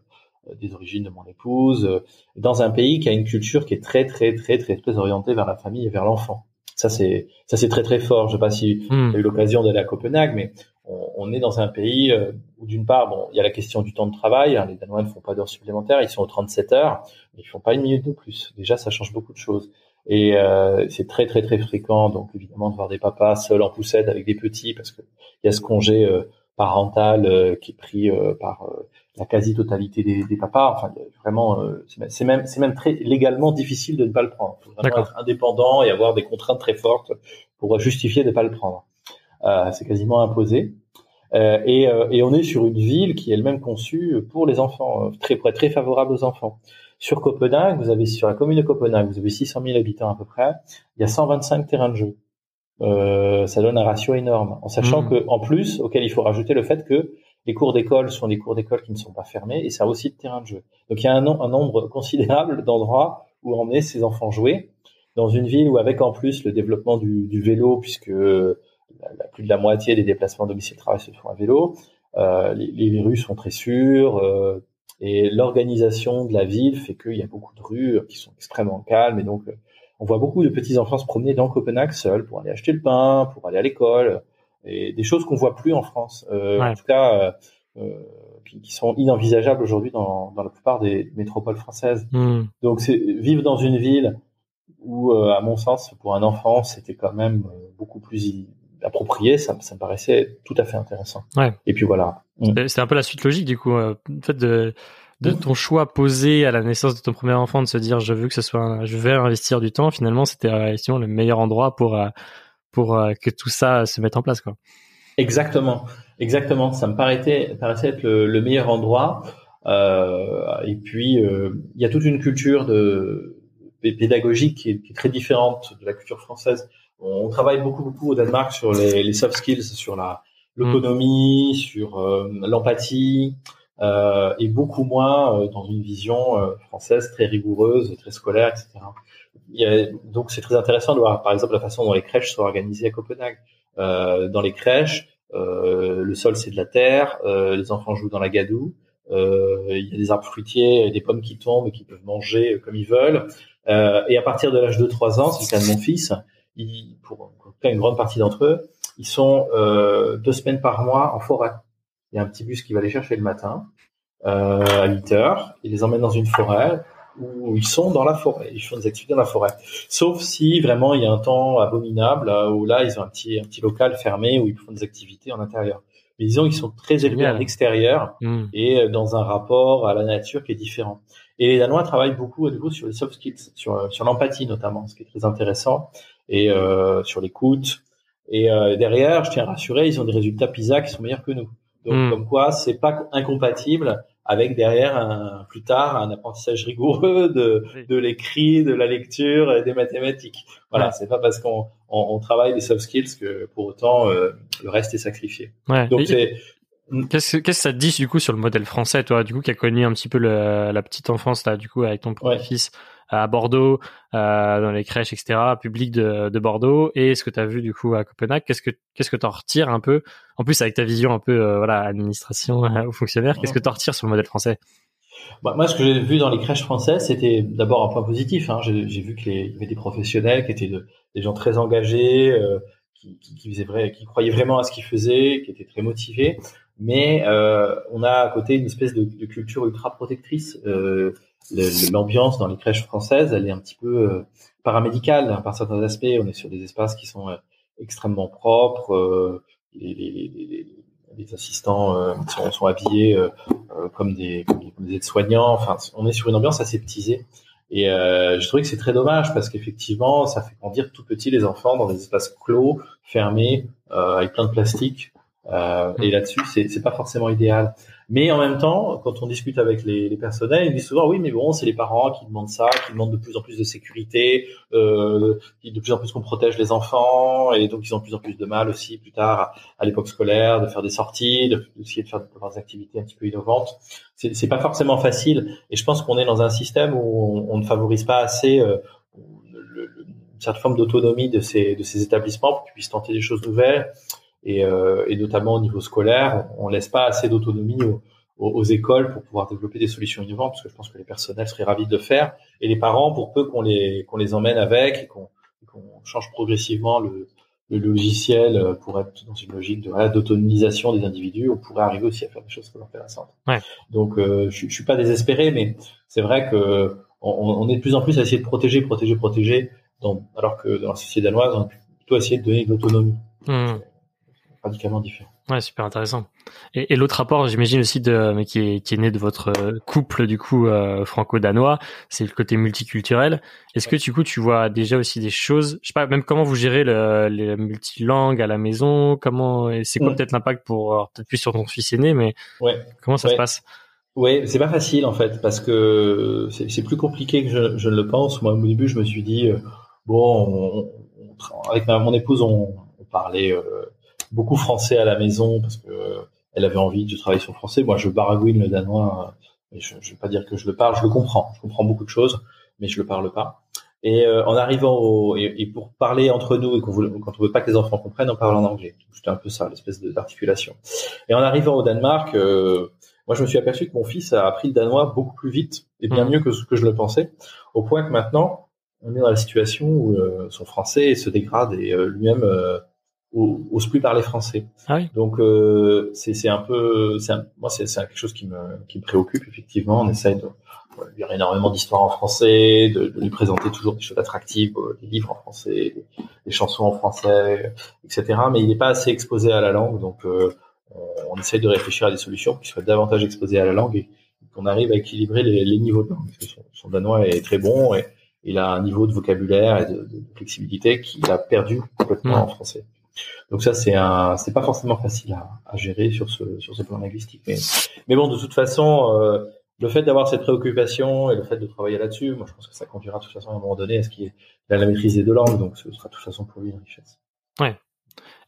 des origines de mon épouse, euh, dans un pays qui a une culture qui est très très très très très orientée vers la famille et vers l'enfant. Ça c'est ça c'est très très fort. Je sais pas si hmm. tu as eu l'occasion d'aller à Copenhague, mais on, on, est dans un pays euh, où d'une part, bon, il y a la question du temps de travail. Hein, les Danois ne font pas d'heures supplémentaires, ils sont aux 37 heures, mais ils font pas une minute de plus. Déjà, ça change beaucoup de choses. Et euh, c'est très très très fréquent, donc évidemment de voir des papas seuls en poussette avec des petits, parce que il y a ce congé parental qui est pris par la quasi-totalité des, des, papas. Enfin, vraiment, c'est même, c'est même très légalement difficile de ne pas le prendre. Il faut vraiment être indépendant et avoir des contraintes très fortes pour justifier de ne pas le prendre. c'est quasiment imposé. Euh, et, et, on est sur une ville qui est elle-même conçue pour les enfants, très très favorable aux enfants. Sur Copenhague, vous avez sur la commune de Copenhague, vous avez 600 000 habitants à peu près. Il y a 125 terrains de jeu. Euh, ça donne un ratio énorme. En sachant mmh. que, en plus, auquel il faut rajouter le fait que les cours d'école sont des cours d'école qui ne sont pas fermés et ça a aussi de terrains de jeu. Donc il y a un, un nombre considérable d'endroits où emmener ses enfants jouer dans une ville où avec en plus le développement du, du vélo, puisque la, plus de la moitié des déplacements domicile-travail se font à vélo, euh, les, les, rues sont très sûres, euh, et l'organisation de la ville fait qu'il y a beaucoup de rues qui sont extrêmement calmes. Et donc, on voit beaucoup de petits enfants se promener dans Copenhague seuls pour aller acheter le pain, pour aller à l'école, et des choses qu'on voit plus en France. Euh, En tout cas, euh, euh, qui, qui, sont inenvisageables aujourd'hui dans, dans, la plupart des métropoles françaises. Hmm. Donc, c'est vivre dans une ville où, euh, à mon sens, pour un enfant, c'était quand même euh, beaucoup plus approprié, ça, ça me paraissait tout à fait intéressant. Ouais. Et puis voilà. C'était un peu la suite logique du coup, euh, le fait de de ton choix posé à la naissance de ton premier enfant de se dire je veux que ce soit je vais investir du temps finalement c'était effectivement le meilleur endroit pour euh, pour euh, que tout ça se mette en place quoi. Exactement. Exactement. Ça me paraissait paraissait être le, meilleur endroit. Euh, et puis il y a toute une culture de pédagogique qui est, qui est, très différente de la culture française. On travaille beaucoup beaucoup au Danemark sur les, les soft skills, sur la l'autonomie, sur euh, l'empathie, euh, et beaucoup moins euh, dans une vision euh, française très rigoureuse, très scolaire, etc. Il y a, donc c'est très intéressant de voir par exemple la façon dont les crèches sont organisées à Copenhague. dans les crèches, le sol c'est de la terre, les enfants jouent dans la gadoue. il y a des arbres fruitiers des pommes qui tombent et qui peuvent manger comme ils veulent. et à partir de l'âge de 3 ans, c'est le cas de mon fils, pour, une grande partie d'entre eux, ils sont euh, deux semaines par mois en forêt. Il y a un petit bus qui va les chercher le matin euh, à 8 heures. Il les emmène dans une forêt où ils sont dans la forêt. Ils font des activités dans la forêt. Sauf si vraiment il y a un temps abominable où là ils ont un petit un petit local fermé où ils font des activités en intérieur. Mais disons qu'ils sont très élevés à l'extérieur hmm. et euh, dans un rapport à la nature qui est différent. Et les Danois travaillent beaucoup à nouveau sur les soft skills, sur, sur l'empathie notamment, ce qui est très intéressant et euh, sur l'écoute. Et euh, derrière, je tiens à rassurer, ils ont des résultats PISA qui sont meilleurs que nous. Donc, hmm. comme quoi, c'est pas incompatible avec derrière un, plus tard un apprentissage rigoureux de, de l'écrit, de la lecture et des mathématiques. Voilà, c'est pas parce qu'on on, on, travaille les soft skills que pour autant euh, le reste est sacrifié. Ouais. Donc c'est Qu'est-ce que, ça te dit du coup sur le modèle français, toi, du coup, qui a connu un petit peu le, la petite enfance là, du coup, avec ton petit fils à Bordeaux, euh, dans les crèches, etc., public de, de Bordeaux, et ce que tu as vu du coup à Copenhague, qu'est-ce que qu'est-ce que t'en retires un peu? En plus, avec ta vision un peu euh, voilà administration euh, ou fonctionnaire, qu'est-ce que t'en retires sur le modèle français? Bah, moi, ce que j'ai vu dans les crèches françaises, c'était d'abord un point positif. Hein. J'ai, j'ai vu qu'il y avait des professionnels qui étaient de, des gens très engagés, euh, qui, qui, qui, faisaient vrai, qui croyaient vraiment à ce qu'ils faisaient, qui étaient très motivés. Mais euh, on a à côté une espèce de, de culture ultra protectrice. Euh, l'ambiance dans les crèches françaises, elle est un petit peu euh, paramédicale hein, par certains aspects. On est sur des espaces qui sont euh, extrêmement propres. Euh, les, les, les, les, assistants sont, sont, habillés comme des, comme des aides-soignants. Enfin, on est sur une ambiance aseptisée. Et euh, je trouvais que c'est très dommage parce qu'effectivement, ça fait grandir tout petit les enfants dans des espaces clos, fermés, euh, avec plein de plastique. Euh, et là-dessus, c'est pas forcément idéal. Mais en même temps, quand on discute avec les, les personnels, ils disent souvent oui, mais bon, c'est les parents qui demandent ça, qui demandent de plus en plus de sécurité, euh, de plus en plus qu'on protège les enfants, et donc ils ont de plus en plus de mal aussi plus tard à, l'époque scolaire de faire des sorties, d'essayer de, faire des activités un petit peu innovantes. C'est, c'est pas forcément facile, et je pense qu'on est dans un système où on, ne favorise pas assez euh, une certaine forme d'autonomie de ces, de ces établissements pour qu'ils puissent tenter des choses nouvelles et, euh, et, notamment au niveau scolaire, on laisse pas assez d'autonomie aux, aux, écoles pour pouvoir développer des solutions innovantes, parce que je pense que les personnels seraient ravis de le faire, et les parents, pour peu qu'on les qu'on les emmène avec et qu'on change progressivement le, le, logiciel pour être dans une logique de d'autonomisation des individus, on pourrait arriver aussi à faire des choses intéressantes. Ouais. Donc, euh, je, je suis pas désespéré, mais c'est vrai que on, on, est de plus en plus à essayer de protéger, protéger, protéger, dans, alors que dans la société danoise, on a plutôt essayé de donner de l'autonomie. Mmh radicalement différent. Ouais, super intéressant. Et, et l'autre rapport, j'imagine aussi de, mais qui est, qui est né de votre euh, couple du coup euh, franco-danois, c'est le côté multiculturel. Est-ce que du coup tu vois déjà aussi des choses, je sais pas, même comment vous gérez le, les multilangues à la maison, comment, c'est quoi peut-être l'impact pour peut-être plus sur ton fils aîné, mais ouais. comment ça se passe? Ouais, c'est pas facile en fait parce que c'est plus compliqué que je, je, ne le pense. Moi, au début, je me suis dit euh, bon, avec ma, mon épouse, on, on parlait beaucoup français à la maison parce que elle avait envie de travailler sur le français. Moi, je baragouine le danois, mais je, je vais pas dire que je le parle. Je le comprends. Je comprends beaucoup de choses, mais je le parle pas. Et euh, en arrivant au, et, pour parler entre nous et qu'on quand on veut pas que les enfants comprennent, on parle en anglais. C'était un peu ça, l'espèce d'articulation. Et en arrivant au Danemark, euh, moi, je me suis aperçu que mon fils a appris le danois beaucoup plus vite et bien mmh. mieux que ce que je le pensais, au point que maintenant, on est dans la situation où euh, son français se dégrade et lui-même ose plus parler français. Ah oui. Donc euh, c'est un peu, un, moi c'est quelque chose qui me qui me préoccupe effectivement. On essaye de lire énormément d'histoires en français, de, de, lui présenter toujours des choses attractives, euh, des livres en français, des, chansons en français, etc. Mais il n'est pas assez exposé à la langue, donc euh, on, essaye de réfléchir à des solutions qui soient davantage exposées à la langue et qu'on arrive à équilibrer les, les niveaux de langue. Parce que son, son, danois est très bon et il a un niveau de vocabulaire et de, de flexibilité qu'il a perdu complètement en français. Donc ça, c'est un, c'est pas forcément facile à, à, gérer sur ce sur ce plan linguistique. Mais, mais bon, de toute façon, euh, le fait d'avoir cette préoccupation et le fait de travailler là-dessus, moi, je pense que ça conduira de toute façon à un moment donné à ce qu'il ait la maîtrise des deux langues. Donc ce sera de toute façon pour lui une richesse. Ouais.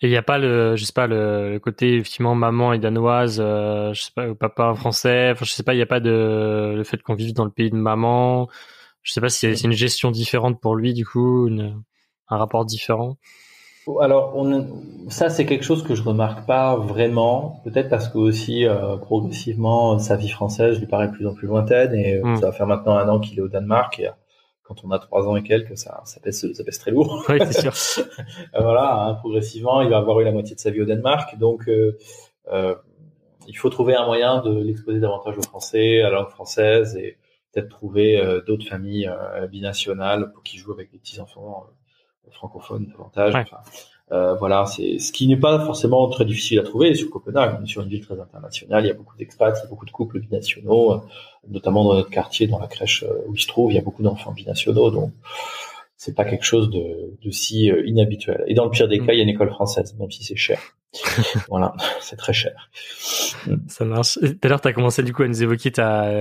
Et il n'y a pas le, je sais pas, le, côté effectivement maman est danoise, euh, je sais pas, papa français. Enfin, je sais pas, il n'y a pas de le fait qu'on vive dans le pays de maman. Je sais pas si c'est une gestion différente pour lui du coup, une, un rapport différent. Alors, on, ça c'est quelque chose que je remarque pas vraiment, peut-être parce que aussi euh, progressivement sa vie française lui paraît de plus en plus lointaine et euh, hmm. ça va faire maintenant un an qu'il est au Danemark et euh, quand on a trois ans et quelques, ça, ça pèse, ça pèse très lourd. Oui, c'est sûr. voilà, hein, progressivement, il va avoir eu la moitié de sa vie au Danemark, donc il faut trouver un moyen de l'exposer davantage au français, à la langue française et peut-être trouver d'autres familles binationales pour qui jouent avec des petits enfants francophone davantage. euh, voilà, c'est ce qui n'est pas forcément très difficile à trouver sur Copenhague. On est sur une ville très internationale, il y a beaucoup d'expats, il y a beaucoup de couples binationaux, euh, notamment dans notre quartier, dans la crèche euh, où il se trouve, il y a beaucoup d'enfants binationaux, donc c'est pas quelque chose de, de si euh, inhabituel. Et dans le pire des mm. cas, il y a une école française, même si c'est cher. voilà, c'est très cher. Ça marche. Tout à l'heure, tu as commencé du coup à nous évoquer ta,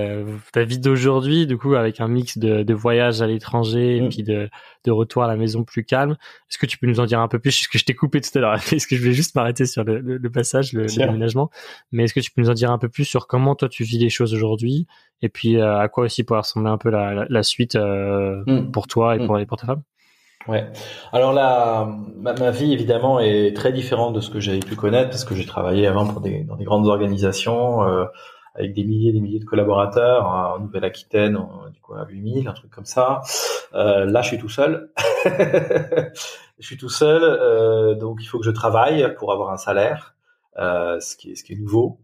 ta vie d'aujourd'hui, du coup, avec un mix de, de voyages à l'étranger et mm. puis de, de retour à la maison plus calme. Est-ce que tu peux nous en dire un peu plus? Est-ce que je t'ai coupé tout à l'heure Est-ce que je vais juste m'arrêter sur le, le, passage, le, déménagement Mais est-ce que tu peux nous en dire un peu plus sur comment toi tu vis les choses aujourd'hui? Et puis euh, à quoi aussi pourrait ressembler un peu la, la, suite euh, mm. pour toi et mm. pour, et pour ta femme? Ouais. Alors là, ma, vie évidemment est très différente de ce que j'avais pu connaître parce que j'ai travaillé avant pour des, dans des grandes organisations euh, avec des milliers et des milliers de collaborateurs en Nouvelle-Aquitaine, du coup à 8000, un truc comme ça. Euh, là, je suis tout seul. je suis tout seul, euh, donc il faut que je travaille pour avoir un salaire, euh, ce qui est ce qui est nouveau.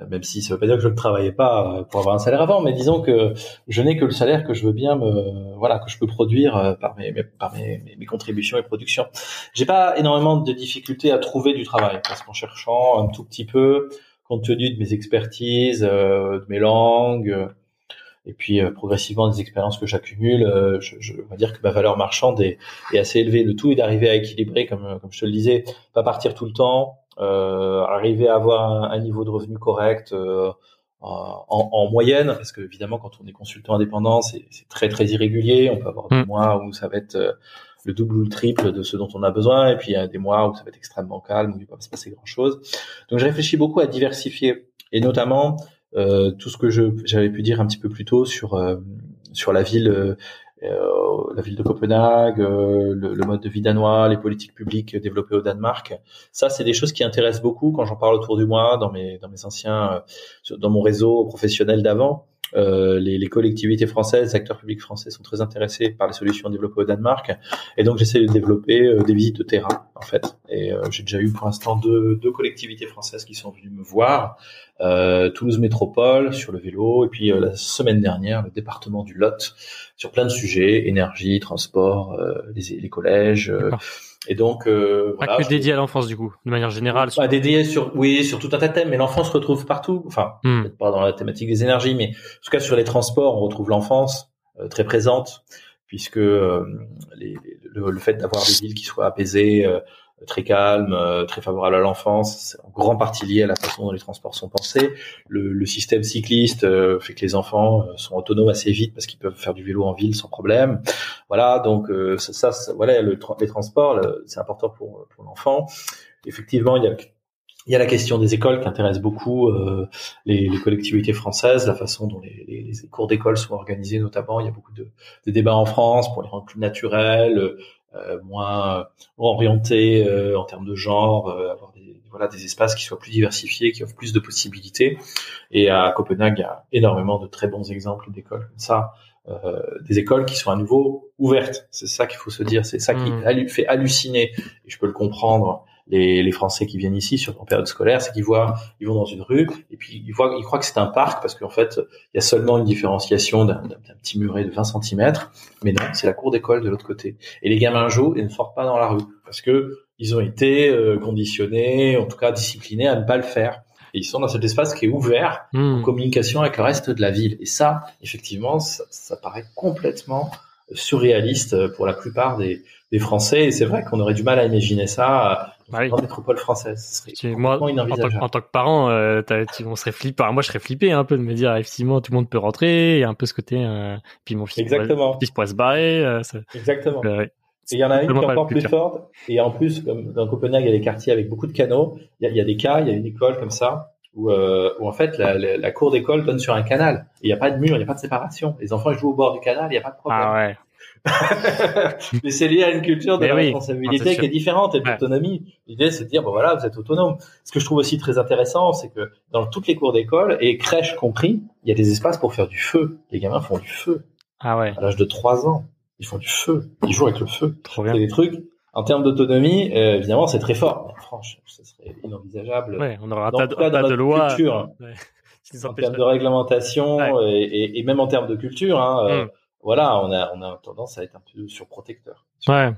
Euh, même si ça veut pas dire que je ne travaillais pas euh, pour avoir un salaire avant, mais disons que je n'ai que le salaire que je veux bien me, voilà, que je peux produire euh, par mes, mes, mes, contributions et productions. J'ai pas énormément de difficultés à trouver du travail parce qu'en cherchant un tout petit peu, compte tenu de mes expertises, de mes langues, et puis progressivement des expériences que j'accumule, je, je va dire que ma valeur marchande est, est assez élevée. Le tout est d'arriver à équilibrer, comme, comme je te le disais, pas partir tout le temps, euh, arriver à avoir un, niveau de revenu correct euh, en, en, moyenne, parce que évidemment quand on est consultant indépendant, c'est très très irrégulier. On peut avoir des mm. mois où ça va être euh, le double ou le triple de ce dont on a besoin, et puis il y a des mois où ça va être extrêmement calme, où il va pas se passer grand chose. Donc je réfléchis beaucoup à diversifier, et notamment euh, tout ce que je j'avais pu dire un petit peu plus tôt sur euh, sur la ville euh, la ville de Copenhague, euh, le, le, mode de vie danois, les politiques publiques développées au Danemark. Ça, c'est des choses qui intéressent beaucoup quand j'en parle autour du moi, dans mes dans mes anciens, euh, dans mon réseau professionnel d'avant. Euh, les, les, collectivités françaises, les acteurs publics français sont très intéressés par les solutions développées au Danemark, et donc j'essaie de développer euh, des visites de terrain en fait. Et euh, j'ai déjà eu pour l'instant deux, deux, collectivités françaises qui sont venues me voir, Toulouse Métropole sur le vélo, et puis la semaine dernière le département du Lot sur plein de sujets, énergie, transport, les, les collèges Et donc, euh, pas que dédié à l'enfance du coup, de manière générale. Pas dédié sur, oui, sur tout un tas de thèmes, mais l'enfance se retrouve partout. Enfin, hmm. peut-être pas dans la thématique des énergies, mais en tout cas sur les transports, on retrouve l'enfance euh, très présente, puisque euh, les, le, fait d'avoir des villes qui soient apaisées, euh, très calme, euh, très favorable à l'enfance. C'est en grande partie lié à la façon dont les transports sont pensés. Le, le système cycliste euh, fait que les enfants euh, sont autonomes assez vite parce qu'ils peuvent faire du vélo en ville sans problème. Voilà, donc ça, ça, voilà, le, les transports, c'est important pour, pour l'enfant. Effectivement, il y a y a la question des écoles qui intéresse beaucoup euh, les, les, collectivités françaises, la façon dont les, les cours d'école sont organisés notamment. Il y a beaucoup de, de, débats en France pour les rendre plus naturels, euh, moins orienté euh, en termes de genre, euh, avoir des, voilà, des espaces qui soient plus diversifiés, qui offrent plus de possibilités. Et à Copenhague, il y a énormément de très bons exemples d'écoles comme ça. Euh, des écoles qui sont à nouveau ouvertes. C'est ça qu'il faut se dire. C'est ça qui mmh. fait halluciner. Et je peux le comprendre les, les, Français qui viennent ici sur en période scolaire, c'est qu'ils voient, ils vont dans une rue et puis ils voient, ils croient que c'est un parc parce qu'en fait il y a seulement une différenciation d'un petit muret de 20 cm, mais non, c'est la cour d'école de l'autre côté. Et les gamins jouent et ne sortent pas dans la rue parce que ils ont été euh, conditionnés, en tout cas disciplinés à ne pas le faire. Et ils sont dans cet espace qui est ouvert en hmm. communication avec le reste de la ville. Et ça, effectivement, ça, ça paraît complètement surréaliste pour la plupart des, des Français. Et c'est vrai qu'on aurait du mal à imaginer ça bah oui. métropole française. moi, en tant, que parent, euh, on serait flippé. moi, je serais flippé un peu de me dire effectivement tout le monde peut rentrer. Il y a un peu ce côté. Euh, puis mon fils, Exactement. Pourrait, pourrait se barrer. Euh, Exactement. Euh, et il y en a une qui est encore plus forte. Et en plus, comme dans Copenhague, il y a des quartiers avec beaucoup de canaux. Il y a, il y a des cas, il y a une école comme ça où, où en fait la, la, la cour d'école donne sur un canal. Il n'y a pas de mur, il n'y a pas de séparation. Les enfants jouent au bord du canal, il n'y a pas de problème. Ah ouais. mais c'est lié à une culture de la responsabilité qui est différente et d'autonomie. L'idée, c'est de dire, bon voilà, vous êtes autonome. Ce que je trouve aussi très intéressant, c'est que dans toutes les cours d'école, et crèches compris, il y a des espaces pour faire du feu. Les gamins font du feu. Ah ouais. À l'âge de 3 ans, ils font du feu. Ils jouent avec le feu. Trop bien. C'est des trucs. En termes d'autonomie, euh, évidemment, c'est très fort. Mais franchement, ce serait inenvisageable. Ouais, on aura pas, de loi. Culture, ouais. en termes de réglementation et, et, même en termes de culture, hein, euh, mm voilà, on a, on a tendance à être un peu surprotecteur. Ouais.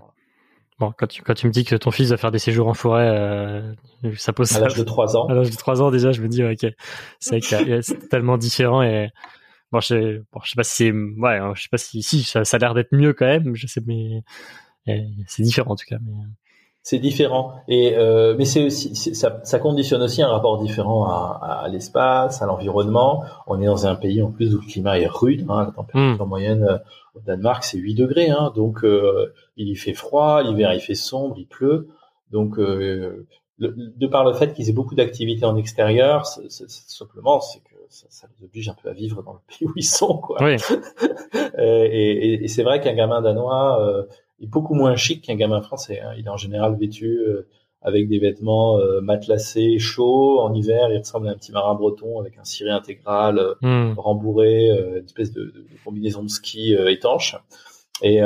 Bon, quand tu, quand tu me dis que ton fils va faire des séjours en forêt, euh, ça pose à l'âge de 3 ans. À l'âge de 3 ans déjà, je me dis ok, c'est tellement différent et bon, je, bon, je sais pas si c'est, ouais, je sais pas si, si ça, ça a l'air d'être mieux quand même, je sais, mais c'est différent en tout cas. Mais c'est différent et euh, mais c'est aussi ça, ça, conditionne aussi un rapport différent à, à l'espace, à l'environnement. On est dans un pays en plus où le climat est rude. Hein, la température hmm. moyenne euh, au Danemark c'est 8 degrés, hein, donc euh, il fait froid, l'hiver il fait sombre, il pleut. Donc euh, de par le fait qu'ils aient beaucoup d'activités en extérieur, c'est, simplement c'est que ça, ça, les oblige un peu à vivre dans le pays où ils sont quoi. Oui. et, et, et c'est vrai qu'un gamin danois est beaucoup moins chic qu'un gamin français. Hein. Il est en général vêtu euh, avec des vêtements euh, matelassés, chauds. En hiver, il ressemble à un petit marin breton avec un ciré intégral euh, hmm. rembourré, une espèce de, de, combinaison de ski étanche. Et,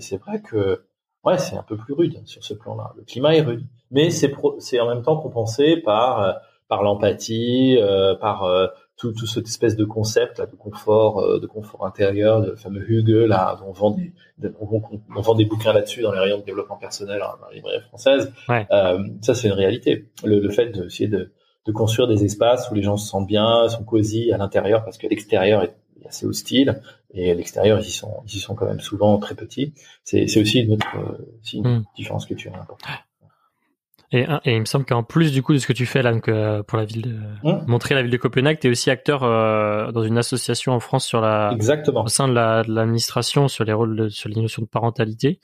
c'est vrai que ouais, c'est un peu plus rude sur ce plan-là. Le climat est rude, mais c'est c'est en même temps compensé par par l'empathie, par tout, tout cette espèce de concept là, de confort, euh, de confort intérieur, de fameux Hugue là, on vend des, on, vend des bouquins là-dessus dans les rayons de développement personnel hein, dans les librairies françaises. Euh, ça, c'est une réalité. Le, le fait d'essayer de, de construire des espaces où les gens se sentent bien, sont cosy à l'intérieur parce que l'extérieur est assez hostile et à l'extérieur ils y sont ils y sont quand même souvent très petits. C'est aussi une autre aussi une hmm. différence culturelle importante. Et, et, il me semble qu'en plus du coup de ce que tu fais là, donc, euh, pour la ville de mmh. montrer la ville de Copenhague, tu es aussi acteur euh, dans une association en France sur la Exactement. au sein de l'administration sur les rôles de, sur les notions de parentalité.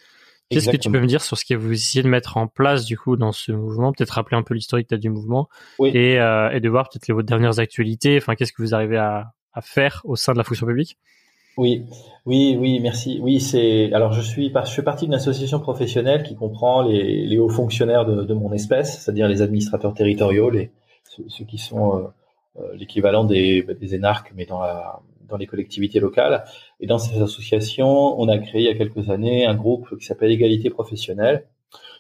Qu'est-ce que tu peux me dire sur ce que vous essayez de mettre en place du coup dans ce mouvement? Peut-être rappeler un peu l'historique du mouvement oui. et, euh, et de voir peut-être les vos dernières actualités. Enfin, qu'est-ce que vous arrivez à, à faire au sein de la fonction publique? Oui, oui, oui, merci. Oui, c'est. Alors, je suis, je fais partie d'une association professionnelle qui comprend les, les hauts fonctionnaires de, de mon espèce, c'est-à-dire les administrateurs territoriaux, les ceux, qui sont euh, euh, l'équivalent des, des énarques, mais dans la, dans les collectivités locales. Et dans cette association, on a créé il y a quelques années un groupe qui s'appelle Égalité professionnelle,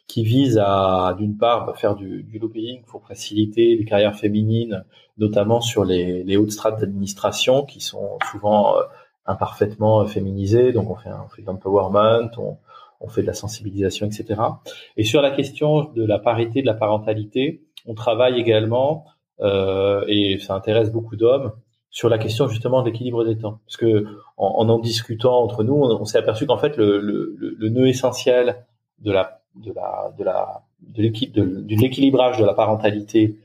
qui vise à, d'une part, bah, faire du, du, lobbying pour faciliter les carrières féminines, notamment sur les, les hautes strates d'administration, qui sont souvent euh, imparfaitement féminisé. Donc on fait un, fait de l'empowerment, on, on fait de la sensibilisation, etc. Et sur la question de la parité de la parentalité, on travaille également, euh, et ça intéresse beaucoup d'hommes, sur la question justement de l'équilibre des temps. Parce que en en, discutant entre nous, on, s'est aperçu qu'en fait le, le, le, nœud essentiel de la de la de la de, l'équilibrage de la parentalité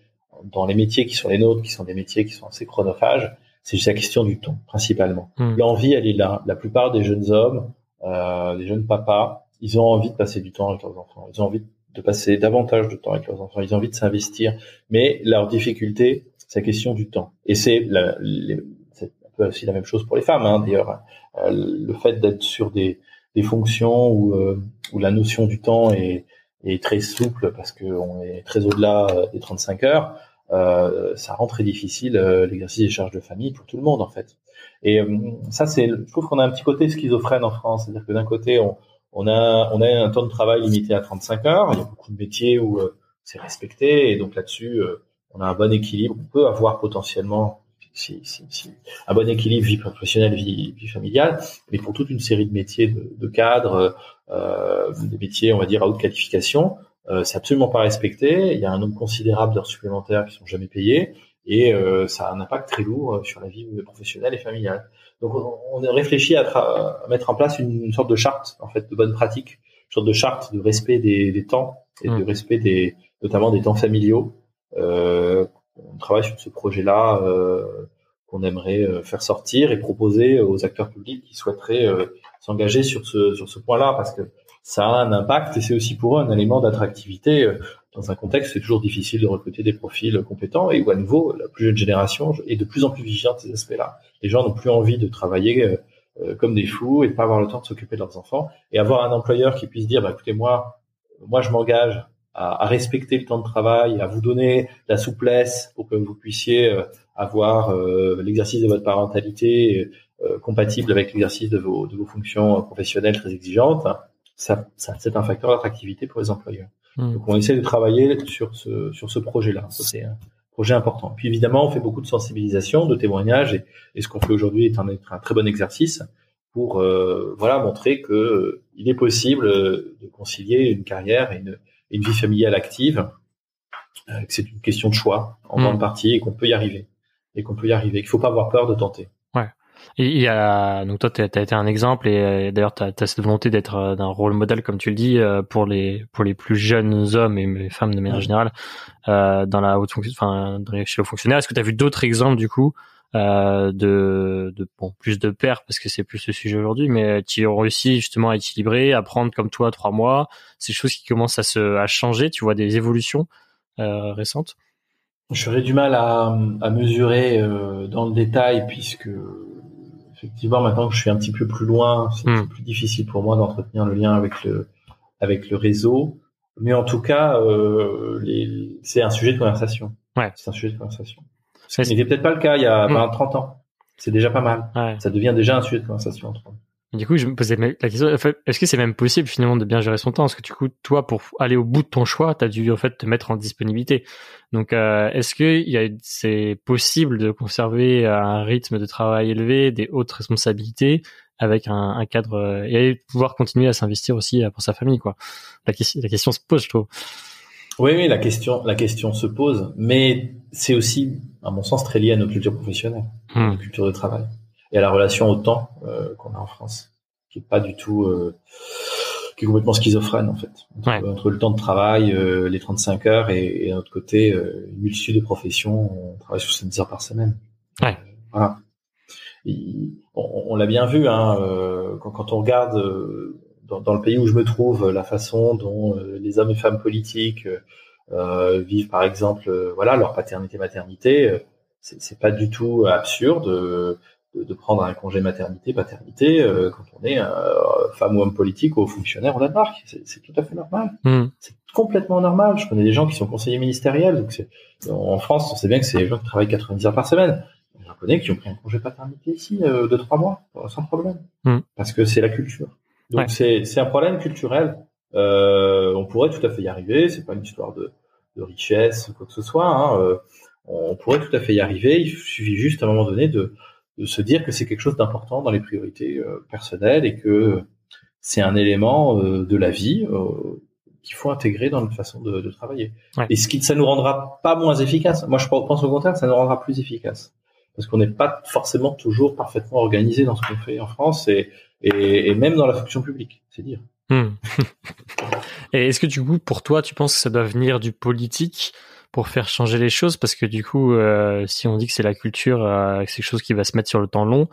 dans les métiers qui sont les nôtres, qui sont des métiers qui sont assez chronophages, c'est juste la question du temps principalement. Hmm. L'envie, elle est là. La plupart des jeunes hommes, euh, des jeunes papas, ils ont envie de passer du temps avec leurs enfants. Ils ont envie de passer davantage de temps avec leurs enfants. Ils ont envie de s'investir. Mais leur difficulté, c'est la question du temps. Et c'est un peu aussi la même chose pour les femmes, hein, d'ailleurs. Euh, le fait d'être sur des, des fonctions où, euh, où la notion du temps est, est très souple parce qu'on est très au-delà euh, des 35 heures, ça rend très difficile euh, l'exercice des charges de famille pour tout le monde en fait. Et ça, c'est, je trouve qu'on a un petit côté schizophrène en France, c'est-à-dire que d'un côté, on, on a, on a un temps de travail limité à 35 heures. Il y a beaucoup de métiers où euh, c'est respecté et donc là-dessus, euh, on a un bon équilibre. On peut avoir potentiellement si, si, si, un bon équilibre vie professionnelle, vie, vie, familiale, mais pour toute une série de métiers de, de cadres, euh, des métiers, on va dire à haute qualification, euh, c'est absolument pas respecté. Il y a un nombre considérable d'heures supplémentaires qui sont jamais payées et euh, ça a un impact très lourd sur la vie professionnelle et familiale. Donc on, a réfléchi à, à, mettre en place une, sorte de charte en fait de bonne pratique, une sorte de charte de respect des, des temps et de mmh. respect des notamment des temps familiaux. Euh, on travaille sur ce projet-là euh, qu'on aimerait euh, faire sortir et proposer aux acteurs publics qui souhaiteraient euh, s'engager sur ce sur ce point-là parce que ça a un impact et c'est aussi pour eux un élément d'attractivité euh, dans un contexte c'est toujours difficile de recruter des profils compétents et où à nouveau la plus jeune génération est de plus en plus vigilante de ces aspects-là. Les gens n'ont plus envie de travailler euh, euh, comme des fous et de pas avoir le temps de s'occuper de leurs enfants et avoir un employeur qui puisse dire bah, écoutez moi moi je m'engage à, à, respecter le temps de travail, à vous donner la souplesse pour que vous puissiez avoir l'exercice de votre parentalité compatible avec l'exercice de vos, de vos fonctions professionnelles très exigeantes ça, ça c'est un facteur d'attractivité pour les employeurs. Hmm. Donc on essaie de travailler sur ce sur ce projet-là. C'est un projet important. Puis évidemment, on fait beaucoup de sensibilisation, de témoignages, et, et ce qu'on fait aujourd'hui est un, un, très bon exercice pour euh, voilà montrer que euh, il est possible euh, de concilier une carrière et une, une vie familiale active, euh, que c'est une question de choix en hmm. grande partie et qu'on peut y arriver et qu'on peut y arriver, qu'il faut pas avoir peur de tenter. Et il y a donc toi tu as été un exemple et euh, d'ailleurs tu as, cette volonté d'être euh, d'un rôle modèle comme tu le dis euh, pour les pour les plus jeunes hommes et les femmes de manière générale euh, dans la haute fonction enfin chez le fonctionnaire. Est-ce que tu as vu d'autres exemples du coup euh, de, de bon plus de pères parce que c'est plus le sujet aujourd'hui mais qui ont réussi justement à équilibrer à prendre comme toi trois mois ces choses qui commencent à se à changer tu vois des évolutions euh, récentes? J'aurais du mal à, à mesurer dans le détail puisque effectivement, maintenant que je suis un petit peu plus loin, c'est hmm. plus difficile pour moi d'entretenir le lien avec le avec le réseau. Mais en tout cas, euh, c'est un sujet de conversation. Ouais. C'est un sujet de conversation. Ce n'était peut-être pas le cas il y a 30 hmm. ans. C'est déjà pas mal. Ouais. Ça devient déjà un sujet de conversation entre du coup, je me posais la question est-ce que c'est même possible finalement de bien gérer son temps? Parce que du coup, toi, pour aller au bout de ton choix, tu as dû en fait te mettre en disponibilité. Donc, euh, est-ce que c'est possible de conserver un rythme de travail élevé, des hautes responsabilités avec un, un cadre euh, et pouvoir continuer à s'investir aussi euh, pour sa famille quoi? La, la question se pose, je trouve. Oui, oui, la question, la question se pose, mais c'est aussi, à mon sens, très lié à nos cultures professionnelles, hmm. nos cultures de travail et à la relation au temps euh, qu'on a en France, qui est pas du tout, euh, qui est complètement schizophrène en fait, entre, le temps de travail, euh, les 35 heures et, et d'un autre côté une multitude de professions, on travaille 70 heures par semaine. Ouais. Voilà. on, on l'a bien vu, hein, quand, quand, on regarde dans, dans, le pays où je me trouve, la façon dont les hommes et femmes politiques vivent, par exemple, voilà, leur paternité-maternité, c'est pas du tout absurde de, prendre un congé maternité, paternité, euh, quand on est euh, femme ou homme politique ou fonctionnaire au Danemark. C'est tout à fait normal. Hmm. C'est complètement normal. Je connais des gens qui sont conseillers ministériels. Donc en France, on sait bien que c'est des gens qui travaillent 90 heures par semaine. J'en connais qui ont pris un congé paternité ici euh, de trois mois, sans problème. Hmm. Parce que c'est la culture. Donc c'est un problème culturel. Euh, on pourrait tout à fait y arriver. C'est pas une histoire de, de richesse ou quoi que ce soit. Hein. on pourrait tout à fait y arriver. Il suffit juste à un moment donné de de se dire que c'est quelque chose d'important dans les priorités euh, personnelles et que c'est un élément de la vie qu'il faut intégrer dans notre façon de, de travailler. Et ce qui ça nous rendra pas moins efficace. Moi, je pense au contraire, ça nous rendra plus efficace parce qu'on n'est pas forcément toujours parfaitement organisé dans ce qu'on fait en France et, et, et, même dans la fonction publique, c'est dire. Hmm. et est-ce que du coup, pour toi, tu penses que ça doit venir du politique pour faire changer les choses Parce que du coup, euh, si on dit que c'est la culture, euh, que c'est quelque chose qui va se mettre sur le temps long,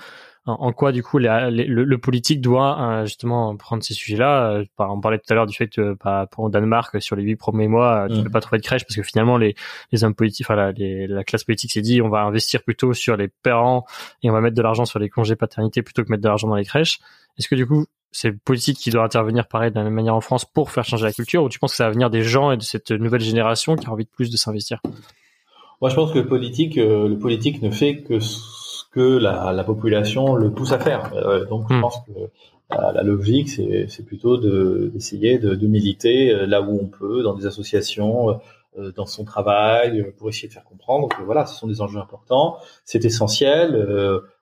en quoi du coup le, politique doit euh, justement prendre ces sujets-là euh, On parlait tout à l'heure du fait que bah, pour Danemark sur les huit premiers mois, tu ne mm. peux pas trouver de crèche parce que finalement les, les hommes politiques, enfin la, la classe politique s'est dit on va investir plutôt sur les parents et on va mettre de l'argent sur les congés paternité plutôt que mettre de l'argent dans les crèches. Est-ce que du coup c'est le politique qui doit intervenir pareil de la même manière en France pour faire changer la culture ou tu penses que ça va venir des gens et de cette nouvelle génération qui a envie de plus de s'investir? Moi je pense que le politique, euh, le politique ne fait que que la, la population le pousse à faire. Euh, donc, je hmm. pense que la, la logique, c'est plutôt d'essayer de, de, militer euh, là où on peut, dans des associations, euh, dans son travail, pour essayer de faire comprendre que voilà, ce sont des enjeux importants, c'est essentiel.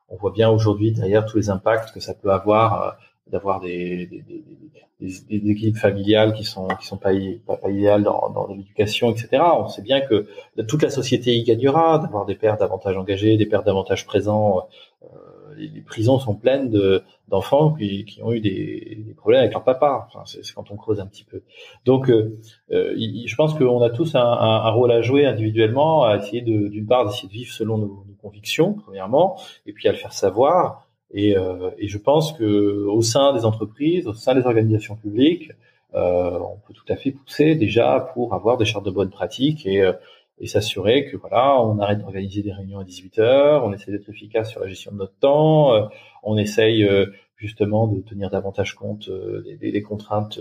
on voit bien aujourd'hui derrière tous les impacts que ça peut avoir d'avoir des, des, des, des, équipes familiales qui sont qui sont pas pas, idéales dans, dans l'éducation, etc. On sait bien que toute la société y gagnera d'avoir des pères davantage engagés, des pères davantage présents. Euh, les, prisons sont pleines de d'enfants qui, qui ont eu des, des, problèmes avec leur papa. Enfin, c'est quand on creuse un petit peu. Donc, euh, euh je pense qu'on a tous un, un, rôle à jouer individuellement, à essayer d'une part d'essayer de vivre selon nos convictions, premièrement, et puis à le faire savoir et, euh, et, je pense que au sein des entreprises, au sein des organisations publiques, euh, on peut tout à fait pousser déjà pour avoir des chartes de bonnes pratiques et, euh, et s'assurer que voilà, on arrête d'organiser des réunions à 18 heures, on essaie d'être efficace sur la gestion de notre temps, on essaye justement de tenir davantage compte des, des, contraintes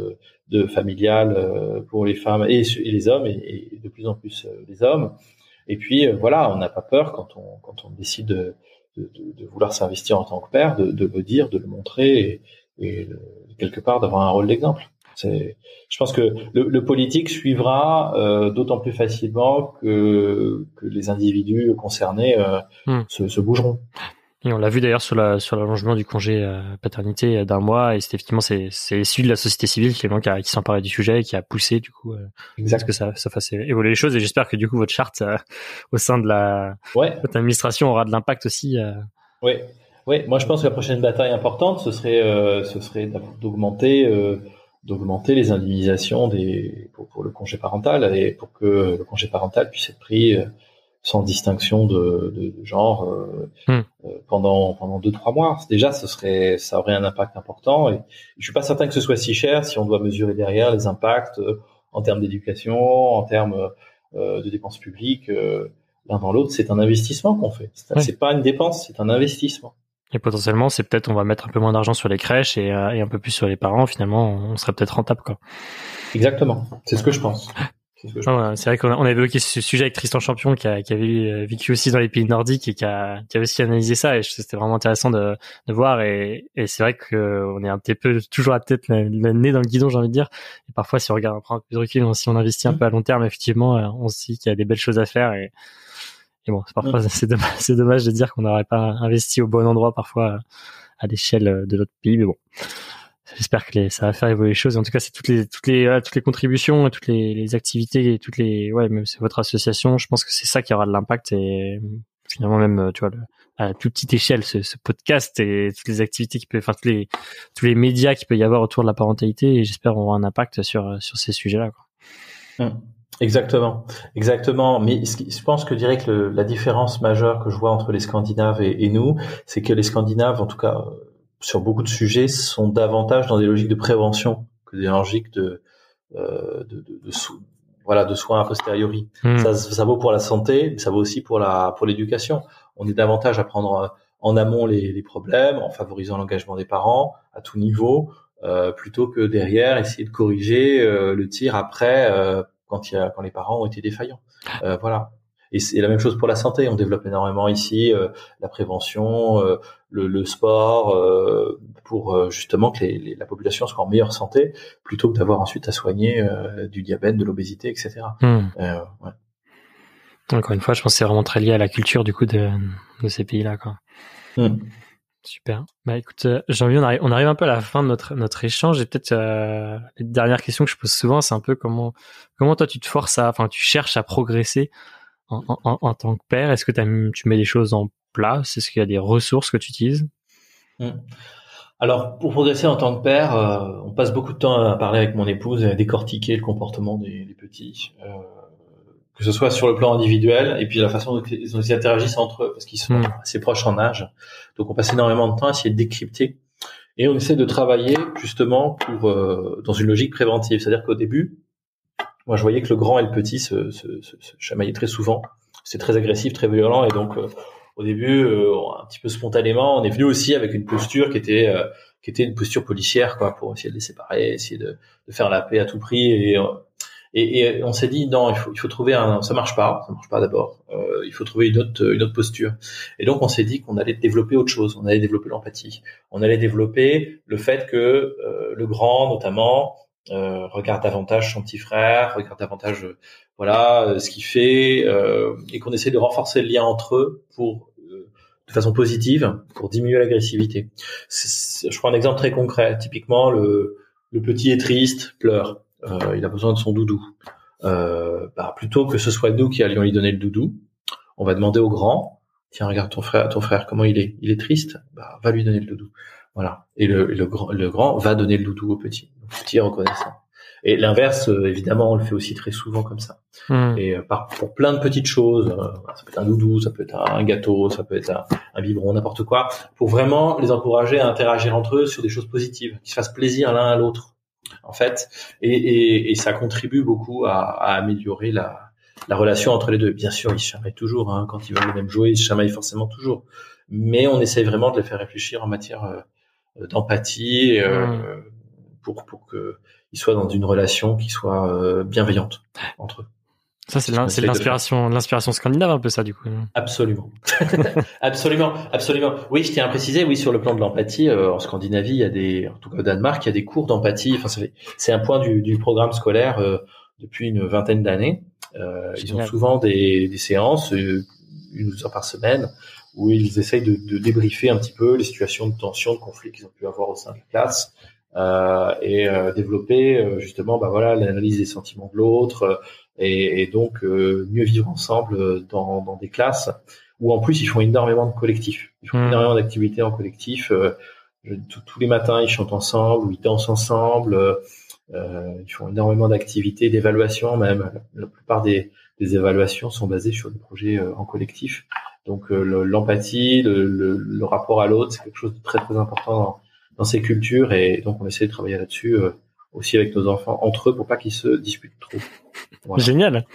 de familiales pour les femmes et, et les hommes et, et, de plus en plus les hommes. Et puis voilà, on n'a pas peur quand on quand on décide de de, de, vouloir s'investir en tant que père, de, de, le dire, de le montrer et, et quelque part d'avoir un rôle d'exemple. C'est, je pense que le, le politique suivra euh, d'autant plus facilement que, que les individus concernés euh, hmm. se, se, bougeront. Et on l'a vu d'ailleurs sur la sur l'allongement du congé euh, paternité d'un mois et c'est effectivement c'est c'est issu de la société civile qui qui, qui s'emparait du sujet et qui a poussé du coup euh, que ça ça fasse évoluer les choses et j'espère que du coup votre charte euh, au sein de la ouais. votre administration aura de l'impact aussi. Euh. Oui. Oui, moi je pense que la prochaine bataille importante ce serait ce serait d'augmenter d'augmenter les indemnisations des pour, pour, le congé parental et pour que le congé parental puisse être pris sans distinction de, de, de genre euh, hmm. euh, pendant pendant deux trois mois. Déjà, ce serait ça aurait un impact important. Et je suis pas certain que ce soit si cher si on doit mesurer derrière les impacts euh, en termes d'éducation, en termes de dépenses publiques. L'un dans l'autre, c'est un investissement qu'on fait. C'est pas une dépense, c'est un investissement. Et potentiellement, c'est peut-être on va mettre un peu moins d'argent sur les crèches et, et, un peu plus sur les parents. Finalement, on serait peut-être rentable, quoi. Exactement. C'est ce que je pense. Ah c'est vrai qu'on a, évoqué ce sujet avec Tristan Champion qui, a, qui avait euh, vécu aussi dans les pays nordiques et qui a, qui a aussi analysé ça. Et c'était vraiment intéressant de, de voir. Et, et c'est vrai qu'on est un petit peu toujours à tête le, nez dans le guidon j'ai envie de dire. Et parfois si on regarde un peu plus de recul si on investit un mmh. peu à long terme effectivement euh, on se dit qu'il y a des belles choses à faire. Et, et bon parfois mmh. c'est dommage, c'est dommage de dire qu'on n'aurait pas investi au bon endroit parfois à l'échelle de notre pays mais bon j'espère que ça va faire évoluer les choses. En tout cas, c'est toutes les toutes les toutes les contributions, toutes les, les activités, toutes les ouais, même c'est votre association. Je pense que c'est ça qui aura de l'impact et finalement même tu vois le, à toute petite échelle ce, podcast et toutes les activités qui peuvent, enfin tous les tous les médias qui peut y avoir autour de la parentalité. Et j'espère aura un impact sur sur ces sujets-là. Quoi. Hum. Exactement, exactement. Mais je pense que que le, la différence majeure que je vois entre les Scandinaves et, et nous, c'est que les Scandinaves, en tout cas sur beaucoup de sujets sont davantage dans des logiques de prévention que des logiques de, euh, de, de, de voilà de soins a posteriori. Hmm. Ça, ça, vaut pour la santé, mais ça vaut aussi pour la pour l'éducation. On est davantage à prendre euh, en amont les, les problèmes, en favorisant l'engagement des parents à tout niveau, euh, plutôt que derrière essayer de corriger euh, le tir après euh, quand il y a, quand les parents ont été défaillants. Euh, voilà. Et c'est la même chose pour la santé. On développe énormément ici euh, la prévention, euh, le, le, sport, euh, pour justement que les, la population soit en meilleure santé, plutôt que d'avoir ensuite à soigner du diabète, de l'obésité, etc. Hmm. Ouais. Encore une fois, je pense que c'est vraiment très lié à la culture du coup de, de ces pays-là. Quoi. Hmm. Super. Bah écoute, Jean-Louis, on arrive, on arrive un peu à la fin de notre notre échange. Et peut-être euh, les dernières questions que je pose souvent, c'est un peu comment comment toi tu te forces à, enfin tu cherches à progresser en, en, en tant que père. Est-ce que tu mets des choses en place? Est-ce qu'il y a des ressources que tu utilises? Mmh. Alors, pour progresser en tant que père, euh, on passe beaucoup de temps à parler avec mon épouse et à décortiquer le comportement des, des petits. Euh, que ce soit sur le plan individuel et puis la façon dont ils interagissent entre eux parce qu'ils sont hmm. assez proches en âge. Donc on passe énormément de temps à essayer de décrypter et on essaie de travailler justement pour euh, dans une logique préventive. C'est-à-dire qu'au début, moi je voyais que le grand et le petit se, se, se, chamaillaient très souvent. C'est très agressif, très violent et donc euh, au début, euh, un petit peu spontanément, on est venu aussi avec une posture qui était qui était une posture policière quoi pour essayer de les séparer, essayer de, de faire la paix à tout prix et et, et on s'est dit non, il faut, il faut trouver un, ça marche pas, ça marche pas d'abord. Euh, il faut trouver une autre, une autre posture. Et donc on s'est dit qu'on allait développer autre chose. On allait développer l'empathie. On allait développer le fait que euh, le grand, notamment, euh, regarde davantage son petit frère, regarde davantage, euh, voilà, euh, ce qu'il fait, et qu'on essaie de renforcer le lien entre eux pour de façon positive pour diminuer l'agressivité. Je prends un exemple très concret. Typiquement, le, le petit est triste, pleure il a besoin de son doudou. Bah, plutôt que ce soit nous qui allions lui donner le doudou, on va demander au grand, tiens regarde ton frère, ton frère comment il est, il est triste, bah, va lui donner le doudou. Voilà. Et le, le, grand, le grand va donner le doudou au petit. le petit est reconnaissant. Et l'inverse, euh, évidemment, on le fait aussi très souvent comme ça. Hmm. Et par, pour plein de petites choses, ça peut être un doudou, ça peut être un gâteau, ça peut être un, un biberon, n'importe quoi, pour vraiment les encourager à interagir entre eux sur des choses positives, qu'ils se fassent plaisir l'un à l'autre en fait, et, ça contribue beaucoup à, améliorer la, relation entre les deux. Bien sûr, ils se chamaillent toujours, hein. quand ils veulent même jouer, ils se chamaillent forcément toujours. Mais on essaye vraiment de les faire réfléchir en matière euh, d'empathie euh, mmh. pour, pour qu'ils soient dans une relation qui soit euh, bienveillante entre eux. Ça, c'est l'inspiration, l'inspiration scandinave un peu ça du coup. Absolument, absolument, absolument. Oui, je tiens à préciser, oui, sur le plan de l'empathie, euh, en Scandinavie, il y a des, en tout cas au Danemark, il y a des cours d'empathie. Enfin, c'est un point du, du programme scolaire euh, depuis une vingtaine d'années. Euh, ils ont souvent des, des séances, euh, une ou deux heures par semaine, où ils essayent de, de, débriefer un petit peu les situations de tension, de conflit qu'ils ont pu avoir au sein de la classe. Euh, et développer justement bah voilà l'analyse des sentiments de l'autre et, et donc euh, mieux vivre ensemble dans, dans, des classes où en plus ils font énormément de collectifs, ils font mmh. énormément d'activités en collectif. Euh, tous les matins ils chantent ensemble, ou ils dansent ensemble, euh, ils font énormément d'activités, d'évaluation même. La, plupart des, des, évaluations sont basées sur des projets en collectif. Donc l'empathie, le, le, le, rapport à l'autre, c'est quelque chose de très très important dans, dans, ces cultures et donc on essaie de travailler là-dessus aussi avec nos enfants entre eux pour pas qu'ils se disputent trop. Génial,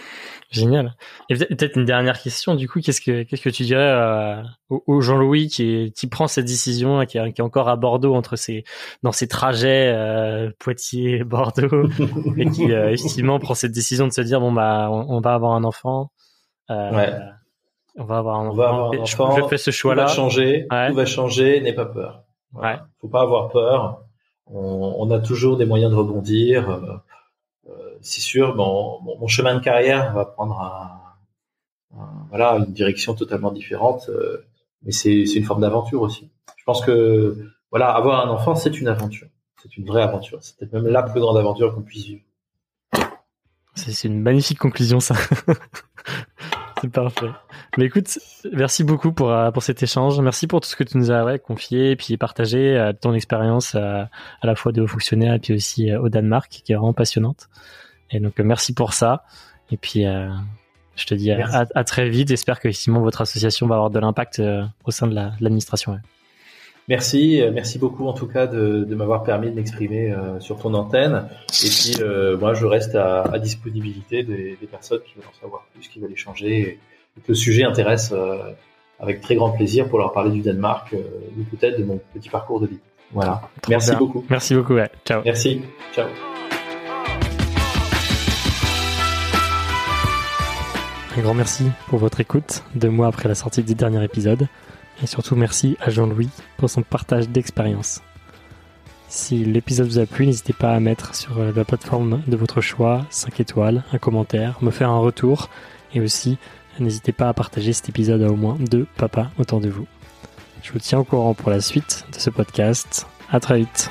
génial. Et peut-être une dernière question du coup, qu'est-ce que qu'est-ce que tu dirais euh, au, Jean-Louis qui qui prend cette décision, qui, est, qui est encore à Bordeaux entre ses dans ses trajets euh, Poitiers Bordeaux et qui euh, effectivement prend cette décision de se dire bon bah on, va avoir un enfant. Euh, ouais. On va avoir un enfant. Va avoir un enfant. Je, fais ce choix-là. Tout va changer. Tout va changer. N'aie pas peur. Ouais. Faut pas avoir peur. On, on, a toujours des moyens de rebondir. Euh, c'est sûr, mon, mon, chemin de carrière va prendre un, voilà une direction totalement différente, euh, mais c'est une forme d'aventure aussi. Je pense que voilà, avoir un enfant, c'est une aventure, c'est une vraie aventure. C'est peut-être même la plus grande aventure qu'on puisse vivre. C'est une magnifique conclusion, ça. C'est parfait. Mais écoute, merci beaucoup pour euh, pour cet échange. Merci pour tout ce que tu nous as confié et puis partagé euh, ton expérience à la fois de haut fonctionnaire et puis aussi au Danemark, qui est vraiment passionnante. Et donc merci pour ça. Et puis euh, je te dis à, à, très vite. J'espère que Simon, votre association va avoir de l'impact euh, au sein de l'administration. Merci, euh, merci beaucoup en tout cas de, de m'avoir permis de m'exprimer euh, sur ton antenne. Et puis euh, moi, je reste à, à disponibilité des, des, personnes qui veulent en savoir plus, qui veulent échanger, et, que le sujet intéresse avec très grand plaisir pour leur parler du Danemark ou peut-être de mon petit parcours de vie. Voilà. merci beaucoup. Merci beaucoup. Ouais. Ciao. Merci. Ciao. Un grand merci pour votre écoute deux mois après la sortie du dernier épisode. Et surtout merci à Jean-Louis pour son partage d'expérience. Si l'épisode vous a plu, n'hésitez pas à mettre sur euh, la plateforme de votre choix 5 étoiles, un commentaire, me faire un retour et aussi n'hésitez pas à partager cet épisode à au moins deux papas autour de vous. Je vous tiens au courant pour la suite de ce podcast. À très vite.